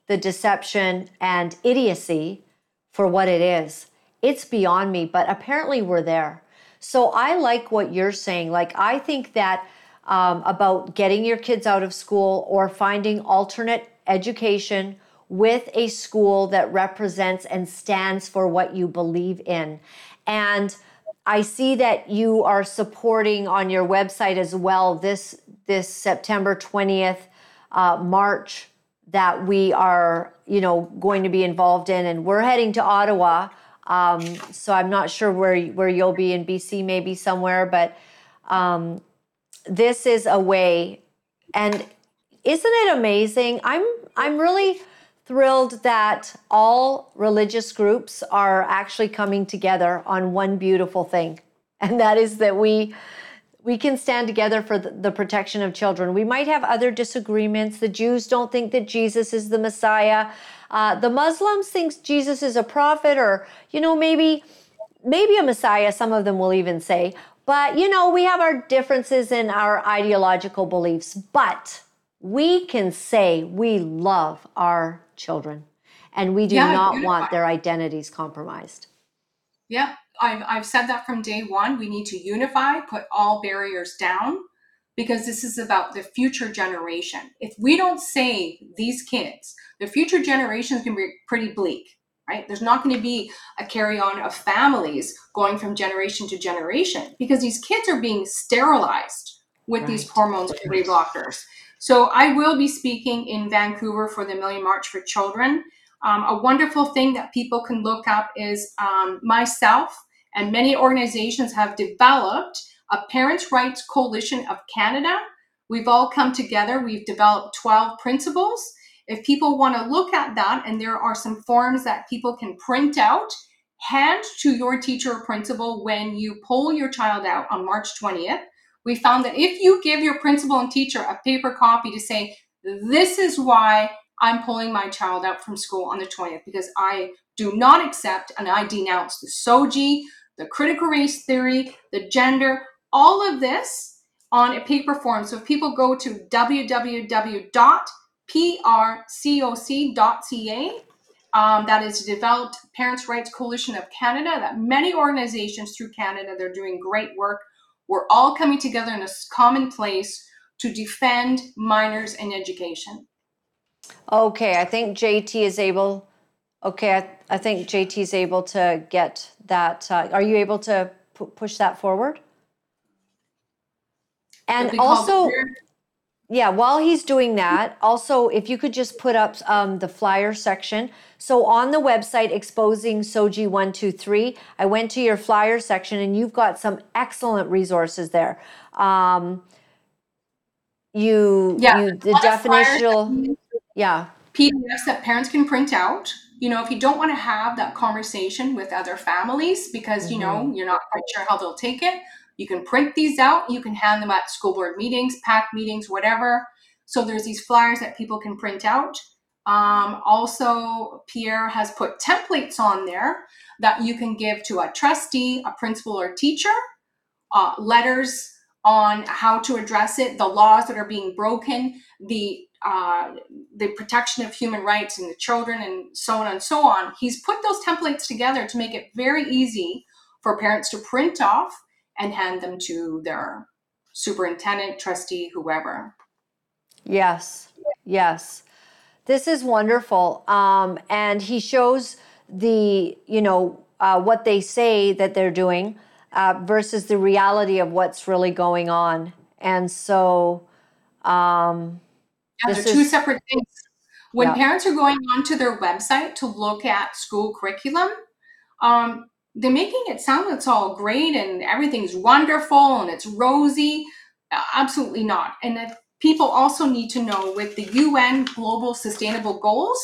the deception and idiocy for what it is. It's beyond me, but apparently we're there. So I like what you're saying. Like, I think that um, about getting your kids out of school or finding alternate education with a school that represents and stands for what you believe in. And I see that you are supporting on your website as well this this September 20th uh, March that we are, you know, going to be involved in, and we're heading to Ottawa. Um, so I'm not sure where where you'll be in BC, maybe somewhere, but um, this is a way, and isn't it amazing? I'm I'm really thrilled that all religious groups are actually coming together on one beautiful thing, and that is that we we can stand together for the, protection of children. We might have other disagreements. The Jews don't think that Jesus is the Messiah. Uh, the Muslims think Jesus is a prophet, or you know maybe maybe a Messiah. Some of them will even say. But you know we have our differences in our ideological beliefs, but we can say we love our children and we do Yeah, not want their identities compromised. Yeah, I've, I've said that from day one. We need to unify, put all barriers down, because this is about the future generation. If we don't save these kids, the future generation is going to be pretty bleak, right? There's not going to be a carry on of families going from generation to generation because these kids are being sterilized with these Right. hormones puberty blockers. So I will be speaking in Vancouver for the Million March for Children. Um, a wonderful thing that people can look up is um, myself and many organizations have developed a Parents' Rights Coalition of Canada. We've all come together. We've developed 12 principles. If people want to look at that, and there are some forms that people can print out, hand to your teacher or principal when you pull your child out on March 20th. We found that if you give your principal and teacher a paper copy to say, this is why I'm pulling my child out from school on the 20th, because I do not accept and I denounce the SOGI, the critical race theory, the gender, all of this on a paper form. So if people go to www.prcoc.ca, um, that is developed Parents' Rights Coalition of Canada, that many organizations through Canada, they're doing great work. We're all coming together in a common place to defend minors and education. Okay, I think JT is able. Okay, I, I think JT is able to get that. Uh, are you able to pu- push that forward? And also, yeah, while he's doing that, also if you could just put up um, the flyer section. So on the website exposing SOGI one two three, I went to your flyer section and you've got some excellent resources there. Um, you, Yeah, you the a lot of flyers definitional, yeah. PDFs that parents can print out. You know, if you don't want to have that conversation with other families because you know you're not quite sure how they'll take it, you can print these out. You can hand them at school board meetings, PAC meetings, whatever. So there's these flyers that people can print out. Um, also, Pierre has put templates on there that you can give to a trustee, a principal, or teacher. Uh, letters on how to address it, the laws that are being broken, the uh, the protection of human rights and the children, and so on and so on. He's put those templates together to make it very easy for parents to print off and hand them to their superintendent, trustee, whoever. Yes, yes. This is wonderful. Um, and he shows the, you know, uh, what they say that they're doing uh, versus the reality of what's really going on. And so, um, Yeah, they're two is- separate things. When Yeah. parents are going onto their website to look at school curriculum, Um, they're making it sound it's all great and everything's wonderful and it's rosy. Absolutely not. And that people also need to know with the UN Global Sustainable Goals,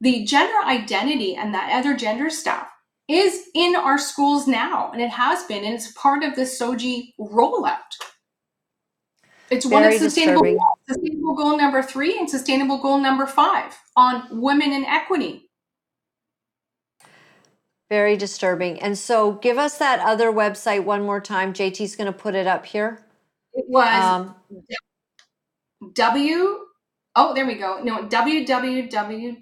the gender identity and that other gender stuff is in our schools now, and it has been, and it's part of the SOGI rollout. It's one of sustainable sustainable goal number three and sustainable goal number five on women and equity. Very disturbing. And so give us that other website one more time. JT's going to put it up here. It was Um, W. Oh, there we go. No, www.pr.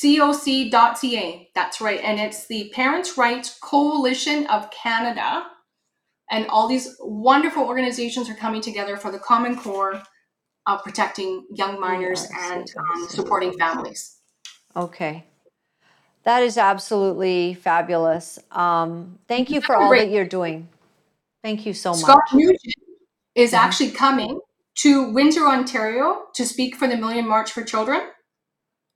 coc.ca. That's right. And it's the Parents' Rights Coalition of Canada. And all these wonderful organizations are coming together for the common core of protecting young minors and um, supporting families. Okay. That is absolutely fabulous. Um, thank you for all that you're doing. Thank you so much. Scott. Nugent is Mhm. actually coming to Windsor, Ontario to speak for the Million March for Children.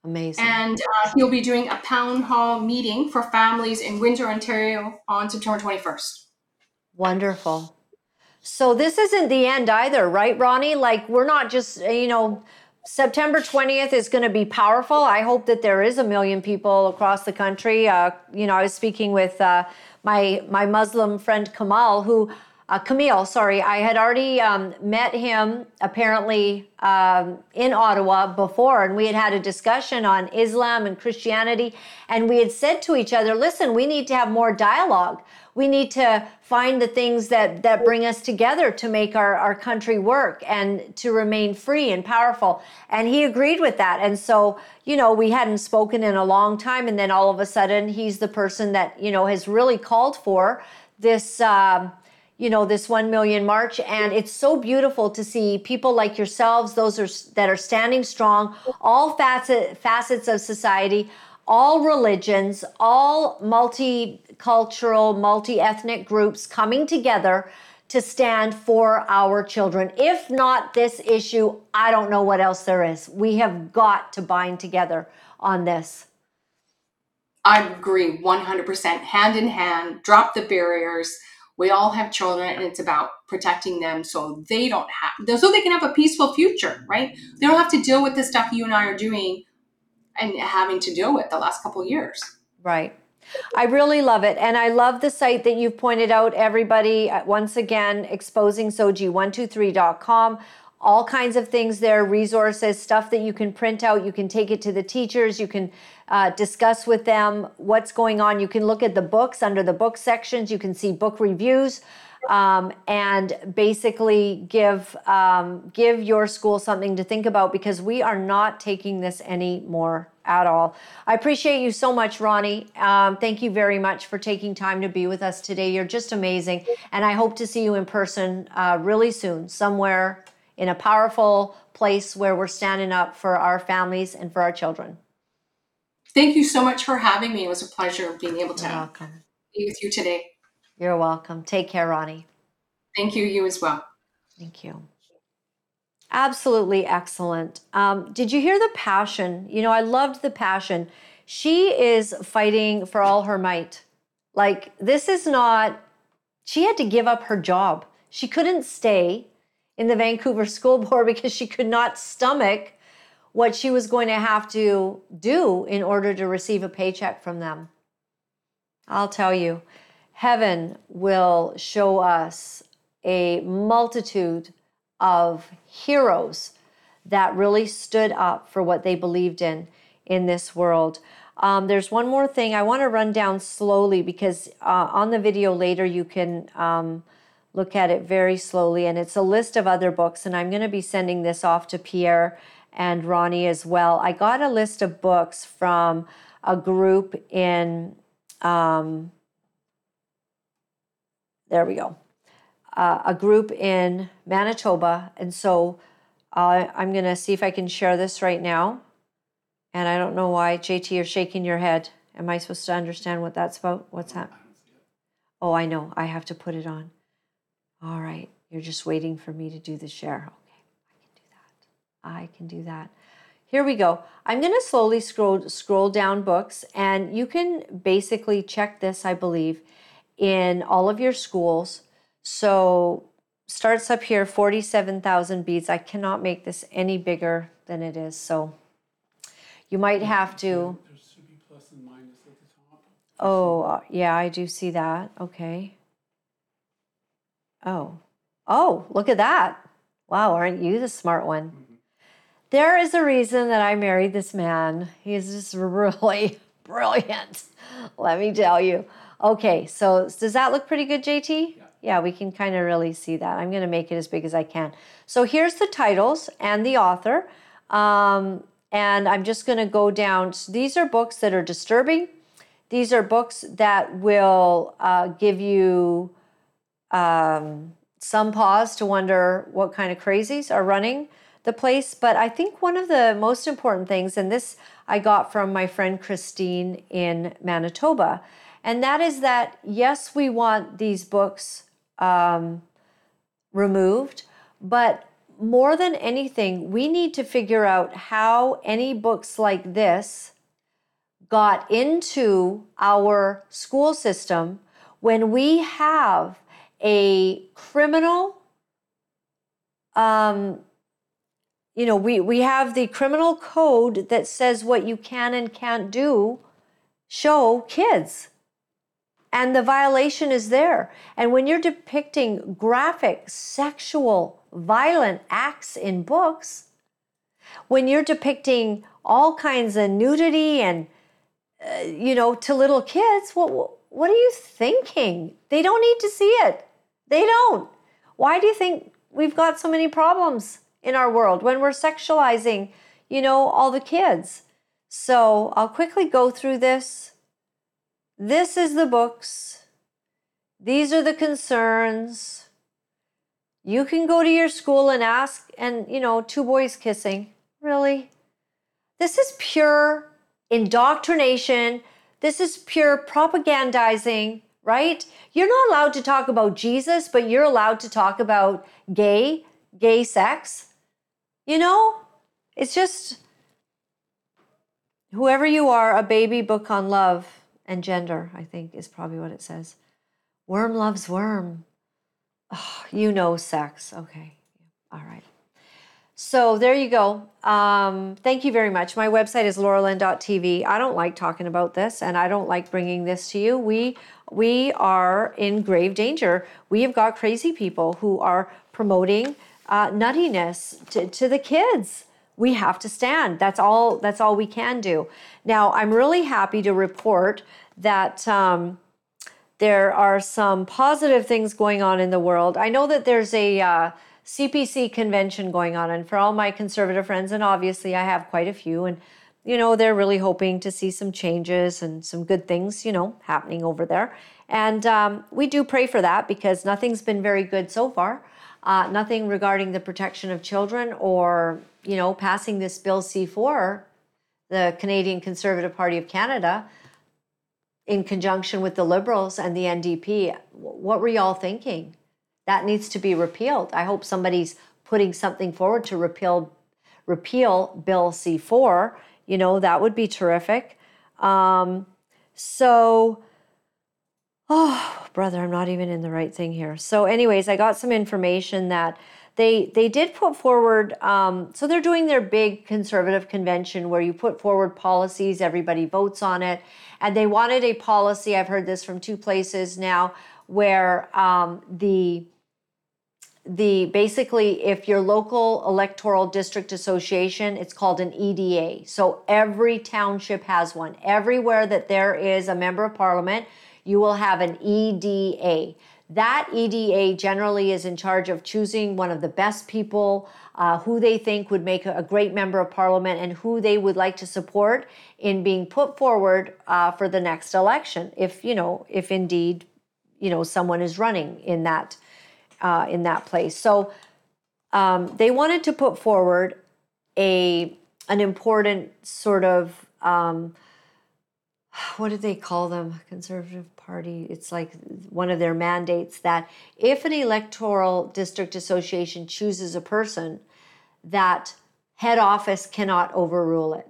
Amazing. And uh, he'll be doing a town hall meeting for families in Windsor, Ontario on September 21st. Wonderful. So this isn't the end either, right, Ronnie? Like we're not just, you know, September 20th is going to be powerful. I hope that there is a million people across the country. Uh, you know, I was speaking with uh, my my Muslim friend Kamal, who uh, Camille, sorry, I had already um, met him apparently um, in Ottawa before, and we had had a discussion on Islam and Christianity, and we had said to each other, "Listen, we need to have more dialogue. We need to find the things that that bring us together to make our, our country work and to remain free and powerful." And he agreed with that, and so you know we hadn't spoken in a long time, and then all of a sudden he's the person that you know has really called for this. Um, you know this 1 million march and it's so beautiful to see people like yourselves those are that are standing strong all facet, facets of society all religions all multicultural multi-ethnic groups coming together to stand for our children if not this issue i don't know what else there is we have got to bind together on this I agree 100%. Hand in hand, drop the barriers. We all have children, and it's about protecting them so they don't have, so they can have a peaceful future, right? They don't have to deal with the stuff you and I are doing and having to deal with the last couple years. Right. I really love it. And I love the site that you've pointed out, everybody. Uh, Once again, exposing exposingsogi123.com. All kinds of things there, resources, stuff that you can print out. You can take it to the teachers. You can uh, discuss with them what's going on. You can look at the books under the book sections. You can see book reviews. Um, and basically give um, give your school something to think about because we are not taking this anymore at all. I appreciate you so much, Ronnie. Um, thank you very much for taking time to be with us today. You're just amazing, and I hope to see you in person uh, really soon, somewhere in a powerful place where we're standing up for our families and for our children. Thank you so much for having me. It was a pleasure being able to You're welcome. be with you today. You're welcome. Take care, Ronnie. Thank you, you as well. Thank you. Absolutely excellent. Um, did you hear the passion? You know, I loved the passion. She is fighting for all her might. Like, this is not, she had to give up her job. She couldn't stay in the Vancouver School Board because she could not stomach what she was going to have to do in order to receive a paycheck from them. I'll tell you, heaven will show us a multitude of heroes that really stood up for what they believed in in this world. Um, there's one more thing I want to run down slowly because uh, on the video later you can um, look at it very slowly, and it's a list of other books. And I'm going to be sending this off to Pierre and Ronnie as well. I got a list of books from a group in. Um, there we go uh, a group in Manitoba. And so uh, I'm going to see if I can share this right now. And I don't know why, JT, you're shaking your head. Am I supposed to understand what that's about? What's that? Oh, I know. I have to put it on. All right. You're just waiting for me to do the share. Okay. I can do that. I can do that. here we go. I'm going to slowly scroll scroll down books and you can basically check this I believe in all of your schools. So starts up here 47,000 beads. I cannot make this any bigger than it is. So you might have to There should be plus and minus at the top. Oh, uh, yeah, I do see that. Okay. Oh. Oh, look at that. Wow, aren't you the smart one? There is a reason that I married this man. He's just really brilliant. Let me tell you. Okay, so does that look pretty good, JT? Yeah, we can kind of really see that. I'm going to make it as big as I can. So here's the titles and the author. Um, and I'm just going to go down. So these are books that are disturbing. These are books that will uh, give you um, some pause to wonder what kind of crazies are running the place. But I think one of the most important things, and this I got from my friend Christine in Manitoba, and that is that yes, we want these books um, removed, but more than anything, we need to figure out how any books like this got into our school system when we have a criminal um, you know we, we have the criminal code that says what you can and can't do show kids. And the violation is there. And when you're depicting graphic sexual violent acts in books when you're depicting all kinds of nudity and uh, you know to little kids what what are you thinking? They don't need to see it they don't. Why do you think we've got so many problems in our world when we're sexualizing you know all the kids? So i'll quickly go through this. This is the books. These are the concerns. You can go to your school and ask and you know two boys kissing. Really? This is pure indoctrination. This is pure propagandizing, right? You're not allowed to talk about Jesus, but you're allowed to talk about gay, gay sex. You know, it's just whoever you are, a baby book on love and gender, I think is probably what it says. Worm loves worm. Oh, you know sex. Okay. All right. So there you go. Um, thank you very much. My website is lauralynn.tv. I don't like talking about this, and I don't like bringing this to you. We we are in grave danger. We have got crazy people who are promoting uh, nuttiness to, to the kids. We have to stand. That's all. That's all we can do. Now, I'm really happy to report that. Um, there are some positive things going on in the world. I know that there's a uh, CPC convention going on, and for all my conservative friends, and obviously I have quite a few, and you know they're really hoping to see some changes and some good things, you know, happening over there. And um, we do pray for that because nothing's been very good so far. Uh, nothing regarding the protection of children or you know passing this bill C4, the Canadian Conservative Party of Canada in conjunction with the Liberals and the NDP. What were y'all thinking? That needs to be repealed. I hope somebody's putting something forward to repeal repeal Bill C4. You know, that would be terrific. Um, so, oh, brother, I'm not even in the right thing here. So, anyways, I got some information that they they did put forward. Um, so they're doing their big conservative convention where you put forward policies, everybody votes on it, and they wanted a policy. I've heard this from two places now where um, the the basically if your local electoral district association it's called an EDA so every township has one. Everywhere that there is a member of parliament you will have an EDA that EDA generally is in charge of choosing one of the best people uh, who they think would make a great member of parliament and who they would like to support in being put forward uh, for the next election if you know if indeed you know someone is running in that uh, in that place. So um, they wanted to put forward a an important sort of um, what did they call them? Conservative Party. It's like one of their mandates that if an electoral district association chooses a person that Head office cannot overrule it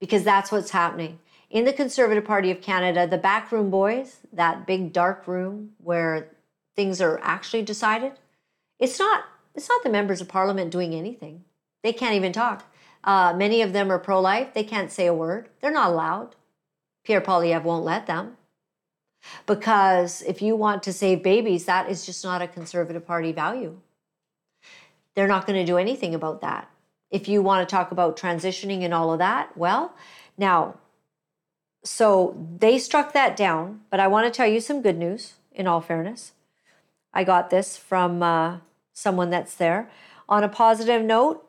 because that's what's happening. In the Conservative Party of Canada, the backroom boys, that big dark room where things are actually decided, it's not it's not the members of parliament doing anything. They can't even talk. Uh, many of them are pro-life. They can't say a word. They're not allowed. Pierre Poilievre won't let them. Because if you want to save babies, that is just not a Conservative Party value. They're not going to do anything about that. If you want to talk about transitioning and all of that, well, now, so they struck that down, but I want to tell you some good news in all fairness. I got this from uh, someone that's there. On a positive note,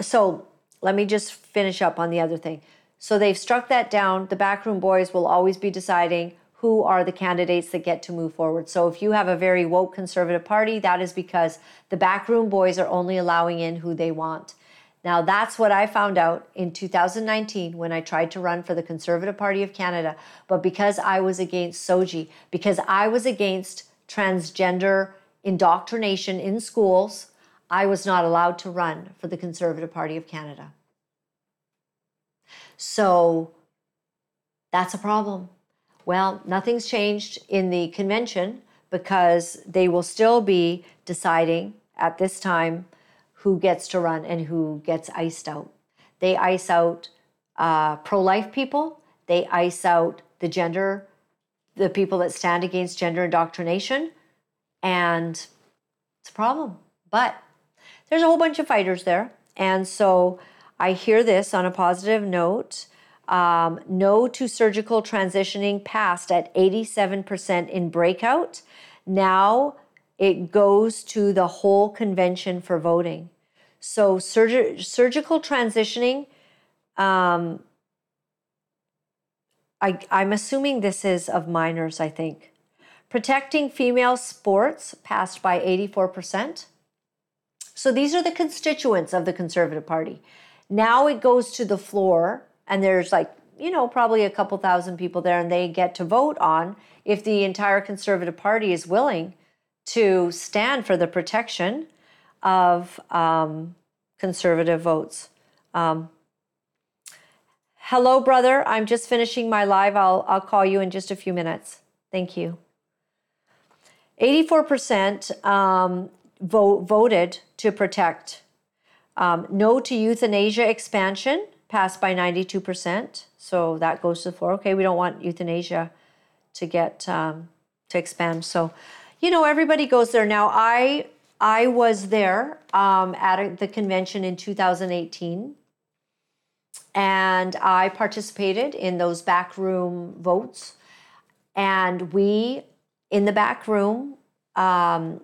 so let me just finish up on the other thing. So they've struck that down. The backroom boys will always be deciding who are the candidates that get to move forward. So if you have a very woke conservative party, that is because the backroom boys are only allowing in who they want. Now, that's what I found out in 2019 when I tried to run for the Conservative Party of Canada. But because I was against SOGI, because I was against transgender indoctrination in schools, I was not allowed to run for the Conservative Party of Canada. So that's a problem. Well, nothing's changed in the convention because they will still be deciding at this time who gets to run and who gets iced out. They ice out uh, pro life people, they ice out the gender, the people that stand against gender indoctrination, and it's a problem. But there's a whole bunch of fighters there. And so I hear this on a positive note. Um, no to surgical transitioning passed at 87% in breakout. Now it goes to the whole convention for voting. So surg- surgical transitioning, um, I, I'm assuming this is of minors, I think. Protecting female sports passed by 84%. So these are the constituents of the Conservative Party. Now it goes to the floor, and there's like, you know, probably a couple thousand people there, and they get to vote on if the entire Conservative Party is willing to stand for the protection of um, conservative votes. Um, hello, brother. I'm just finishing my live. I'll, I'll call you in just a few minutes. Thank you. 84% um, vote, voted to protect. Um, no to euthanasia expansion passed by 92%. So that goes to the floor. Okay, we don't want euthanasia to get um, to expand. So, you know, everybody goes there. Now, I I was there um, at a, the convention in 2018, and I participated in those backroom votes. And we, in the back room, um,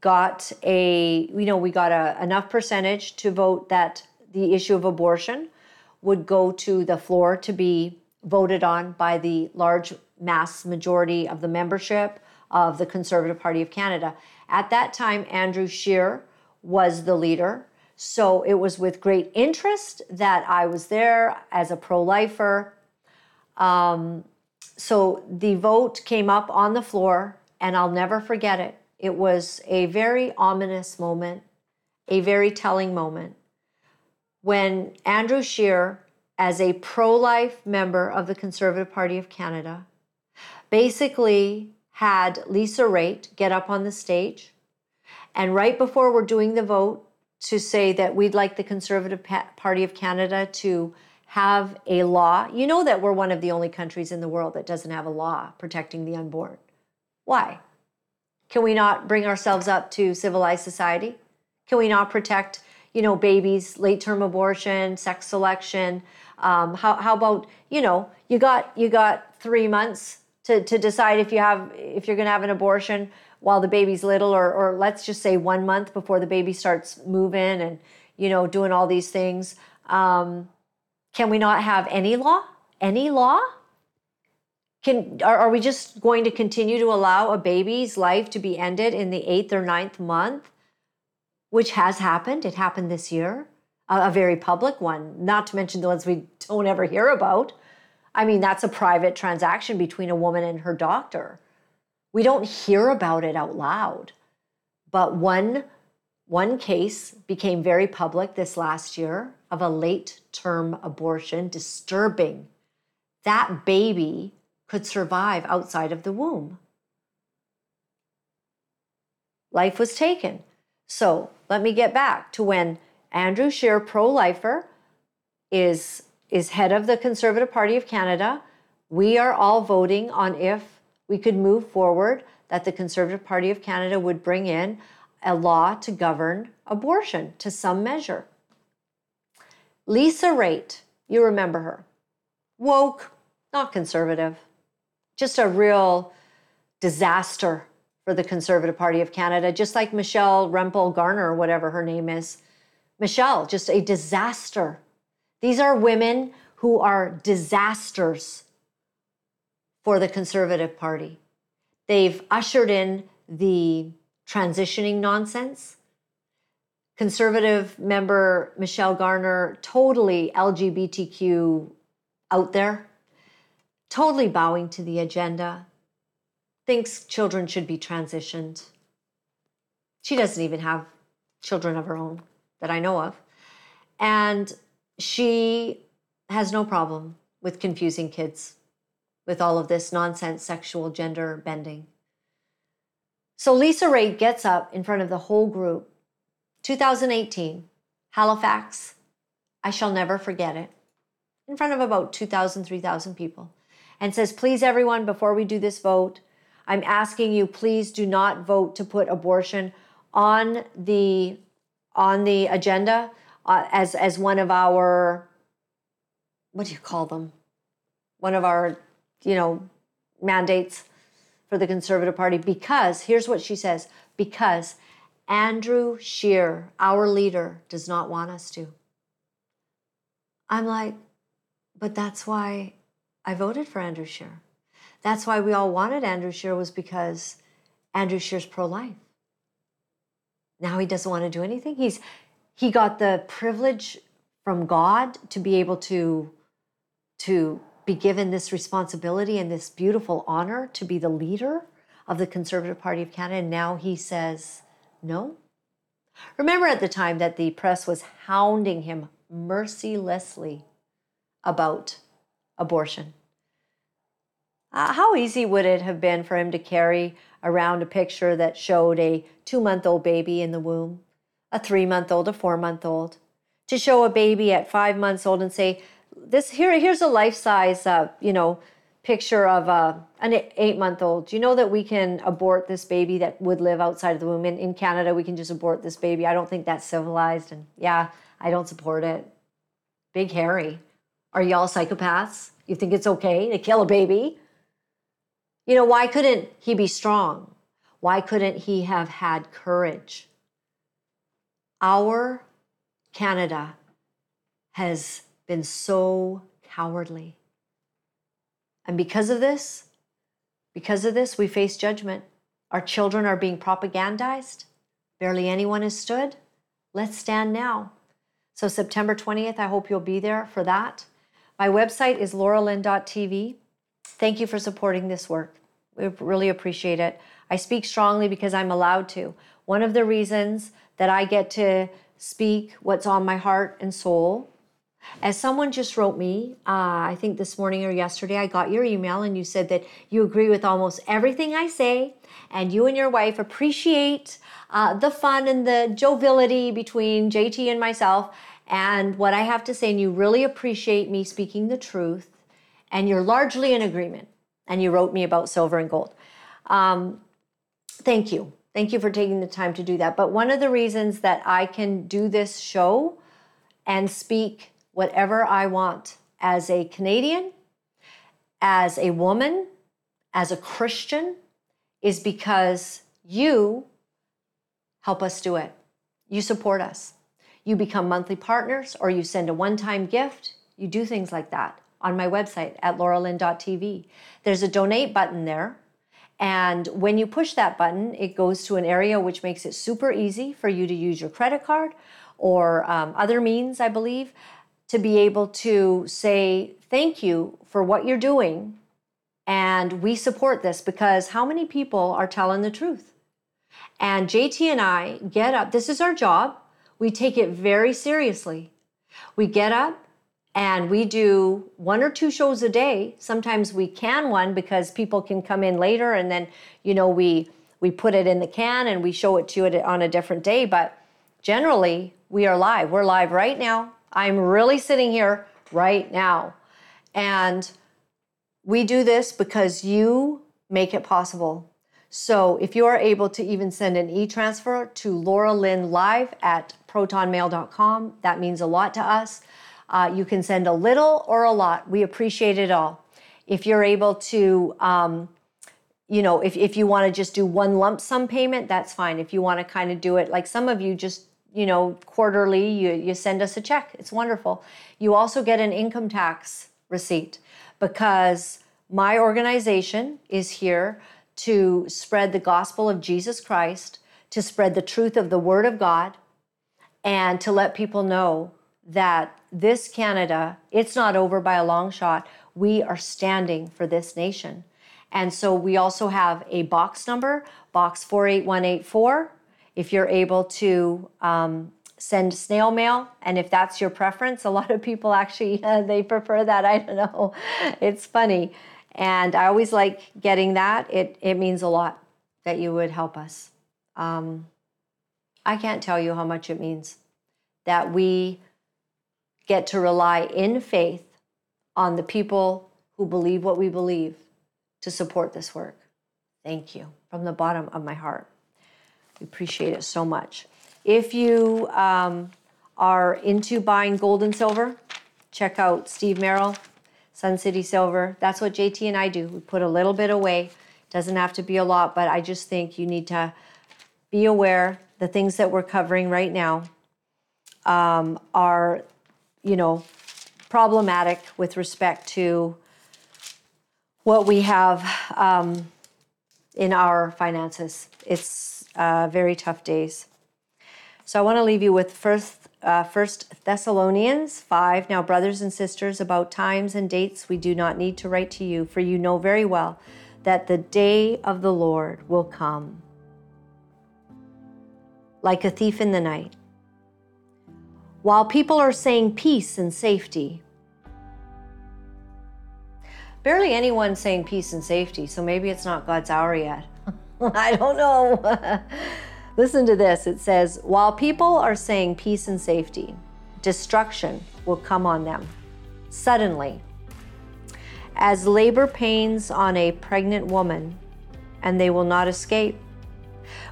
got a you know we got a enough percentage to vote that the issue of abortion would go to the floor to be voted on by the large mass majority of the membership of the Conservative Party of Canada. At that time, Andrew Scheer was the leader. So it was with great interest that I was there as a pro lifer. Um, so the vote came up on the floor, and I'll never forget it. It was a very ominous moment, a very telling moment. When Andrew Scheer, as a pro life member of the Conservative Party of Canada, basically had Lisa Raitt get up on the stage. And right before we're doing the vote, to say that we'd like the Conservative Party of Canada to have a law. You know that we're one of the only countries in the world that doesn't have a law protecting the unborn. Why? Can we not bring ourselves up to civilized society? Can we not protect, you know, babies, late term abortion, sex selection? Um, how, how about, you know, you got you got three months to, to decide if you have if you're going to have an abortion while the baby's little or, or let's just say one month before the baby starts moving and you know doing all these things um, can we not have any law? Any law? Can are, are we just going to continue to allow a baby's life to be ended in the eighth or ninth month which has happened? It happened this year. A, a very public one not to mention the ones we don't ever hear about. I mean, that's a private transaction between a woman and her doctor. We don't hear about it out loud. But one One case became very public this last year of a late term abortion, disturbing. That baby could survive outside of the womb. Life was taken. So let me get back to when Andrew Scheer, pro lifer, is, is head of the Conservative Party of Canada. We are all voting on if we could move forward that the Conservative Party of Canada would bring in a law to govern abortion to some measure. Lisa Raitt, you remember her. Woke, not conservative, just a real disaster for the Conservative Party of Canada, just like Michelle Rempel Garner, whatever her name is. Michelle, just a disaster. These are women who are disasters for the Conservative Party. They've ushered in the transitioning nonsense. Conservative member Michelle Garner, totally LGBTQ out there, totally bowing to the agenda, thinks children should be transitioned. She doesn't even have children of her own that I know of. And she has no problem with confusing kids with all of this nonsense sexual gender bending. So Lisa Raitt gets up in front of the whole group. 2018, Halifax. I shall never forget it. In front of about 2,000, 3,000 people. And says, please, everyone, before we do this vote, I'm asking you, please do not vote to put abortion on the on the agenda uh, as as one of our what do you call them? One of our, you know, mandates for the Conservative Party because here's what she says because Andrew Scheer, our leader, does not want us to. I'm like, but that's why I voted for Andrew Scheer. That's why we all wanted Andrew Scheer was because Andrew Scheer's pro-life. Now he doesn't want to do anything. He's he got the privilege from God to be able to to be given this responsibility and this beautiful honor to be the leader of the Conservative Party of Canada. And now he says no. Remember at the time that the press was hounding him mercilessly about abortion. Uh, how easy would it have been for him to carry around a picture that showed a two month old baby in the womb, a three month old, a four month old, to show a baby at five months old and say, this here here's a life size uh, you know picture of uh, an eight month old. Do you know that we can abort this baby that would live outside of the womb? In, in Canada, we can just abort this baby. I don't think that's civilized. And yeah, I don't support it. Big Harry. Are y'all psychopaths? You think it's okay to kill a baby? You know, why couldn't he be strong? Why couldn't he have had courage? Our Canada has been so cowardly. And because of this, because of this, we face judgment. Our children are being propagandized. Barely anyone has stood. Let's stand now. So, September 20th, I hope you'll be there for that. My website is lauralynn.tv. Thank you for supporting this work. We really appreciate it. I speak strongly because I'm allowed to. One of the reasons that I get to speak what's on my heart and soul as someone just wrote me, uh, I think this morning or yesterday, I got your email and you said that you agree with almost everything I say, and you and your wife appreciate uh, the fun and the joviality between JT and myself and what I have to say, and you really appreciate me speaking the truth, and you're largely in agreement. And you wrote me about silver and gold. Um, thank you. Thank you for taking the time to do that. But one of the reasons that I can do this show and speak whatever I want as a Canadian, as a woman, as a Christian, is because you help us do it. You support us. You become monthly partners or you send a one time gift. You do things like that on my website at lauralynn.tv. There's a donate button there. And when you push that button, it goes to an area which makes it super easy for you to use your credit card or um, other means, I believe, to be able to say thank you for what you're doing and we support this because how many people are telling the truth And JT and I get up. This is our job. We take it very seriously. We get up and we do one or two shows a day. Sometimes we can one because people can come in later and then, you know, we we put it in the can and we show it to you on a different day, but generally we are live. We're live right now. I'm really sitting here right now. And we do this because you make it possible. So if you are able to even send an e-transfer to Laura Lynn live at protonmail.com, that means a lot to us. Uh, you can send a little or a lot. We appreciate it all. If you're able to, um, you know, if, if you want to just do one lump sum payment, that's fine. If you want to kind of do it like some of you just, you know, quarterly, you, you send us a check. It's wonderful. You also get an income tax receipt because my organization is here to spread the gospel of Jesus Christ, to spread the truth of the Word of God, and to let people know that this Canada, it's not over by a long shot. We are standing for this nation. And so we also have a box number, box 48184. If you're able to um, send snail mail, and if that's your preference, a lot of people actually uh, they prefer that. I don't know. It's funny. And I always like getting that. It, it means a lot that you would help us. Um, I can't tell you how much it means that we get to rely in faith on the people who believe what we believe to support this work. Thank you from the bottom of my heart. We appreciate it so much. If you um, are into buying gold and silver, check out Steve Merrill, Sun City Silver. That's what JT and I do. We put a little bit away. Doesn't have to be a lot, but I just think you need to be aware the things that we're covering right now um, are, you know, problematic with respect to what we have um, in our finances. It's uh, very tough days. So I want to leave you with first, uh, first Thessalonians 5. Now, brothers and sisters, about times and dates we do not need to write to you, for you know very well that the day of the Lord will come like a thief in the night. While people are saying peace and safety, barely anyone saying peace and safety, so maybe it's not God's hour yet. I don't know. Listen to this. It says, While people are saying peace and safety, destruction will come on them suddenly, as labor pains on a pregnant woman, and they will not escape.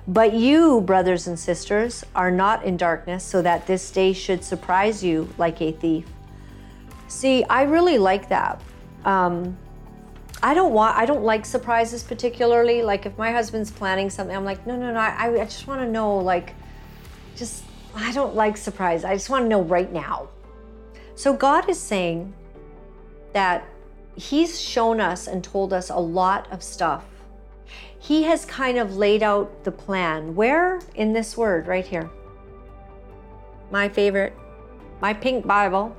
But you, brothers and sisters, are not in darkness, so that this day should surprise you like a thief. See, I really like that. Um, I don't want, I don't like surprises particularly. Like if my husband's planning something, I'm like, no, no, no, I, I just want to know, like, just, I don't like surprise. I just want to know right now. So God is saying that He's shown us and told us a lot of stuff he has kind of laid out the plan. Where? In this word right here. My favorite, my pink Bible,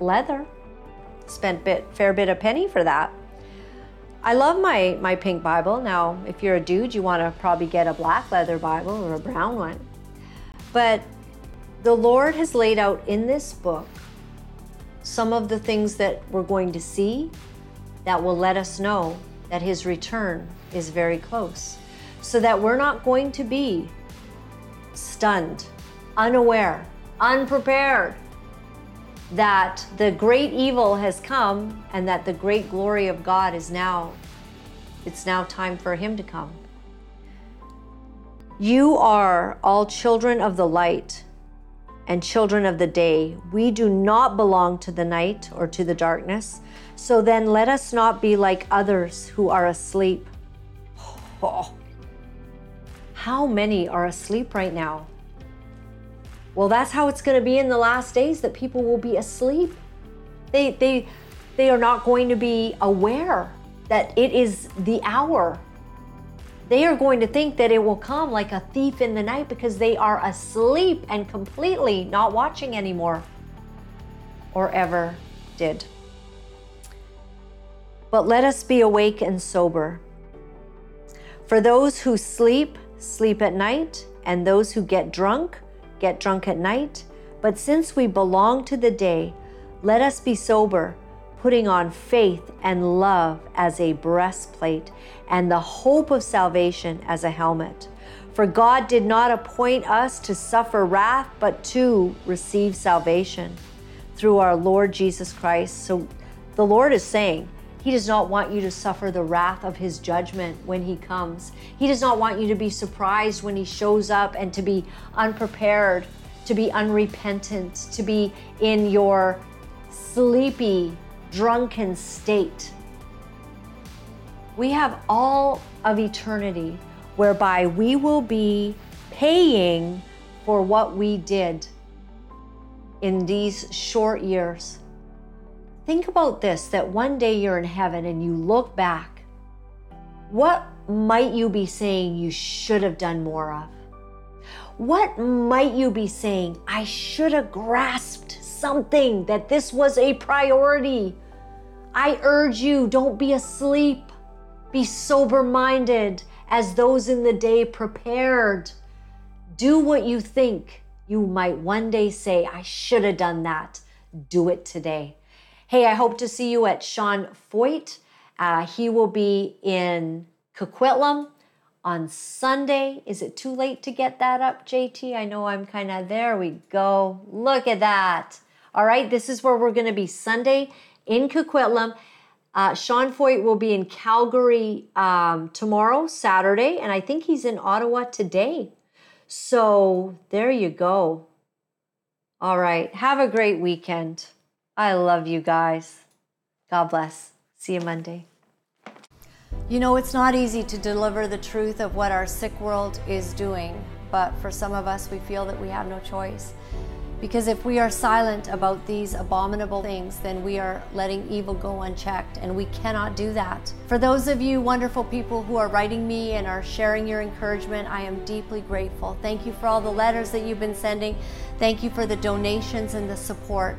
leather. Spent bit fair bit of penny for that. I love my my pink Bible. Now, if you're a dude, you want to probably get a black leather Bible or a brown one. But the Lord has laid out in this book some of the things that we're going to see that will let us know that his return is very close. So that we're not going to be stunned, unaware, unprepared that the great evil has come and that the great glory of God is now it's now time for him to come. You are all children of the light and children of the day. We do not belong to the night or to the darkness. So then let us not be like others who are asleep. Oh, how many are asleep right now? Well, that's how it's going to be in the last days that people will be asleep. They they they are not going to be aware that it is the hour. They are going to think that it will come like a thief in the night because they are asleep and completely not watching anymore or ever did. But let us be awake and sober. For those who sleep, sleep at night, and those who get drunk, get drunk at night. But since we belong to the day, let us be sober, putting on faith and love as a breastplate, and the hope of salvation as a helmet. For God did not appoint us to suffer wrath, but to receive salvation through our Lord Jesus Christ. So the Lord is saying, He does not want you to suffer the wrath of His judgment when He comes. He does not want you to be surprised when He shows up and to be unprepared, to be unrepentant, to be in your sleepy, drunken state. We have all of eternity whereby we will be paying for what we did in these short years. Think about this that one day you're in heaven and you look back. What might you be saying you should have done more of? What might you be saying, I should have grasped something, that this was a priority? I urge you, don't be asleep. Be sober minded as those in the day prepared. Do what you think you might one day say, I should have done that. Do it today. Hey, I hope to see you at Sean Feucht. Uh, he will be in Coquitlam on Sunday. Is it too late to get that up, JT? I know I'm kind of there. We go. Look at that. All right, this is where we're going to be Sunday in Coquitlam. Uh, Sean Feucht will be in Calgary um, tomorrow, Saturday, and I think he's in Ottawa today. So there you go. All right. Have a great weekend. I love you guys. God bless. See you Monday. You know, it's not easy to deliver the truth of what our sick world is doing, but for some of us, we feel that we have no choice. Because if we are silent about these abominable things, then we are letting evil go unchecked, and we cannot do that. For those of you wonderful people who are writing me and are sharing your encouragement, I am deeply grateful. Thank you for all the letters that you've been sending. Thank you for the donations and the support.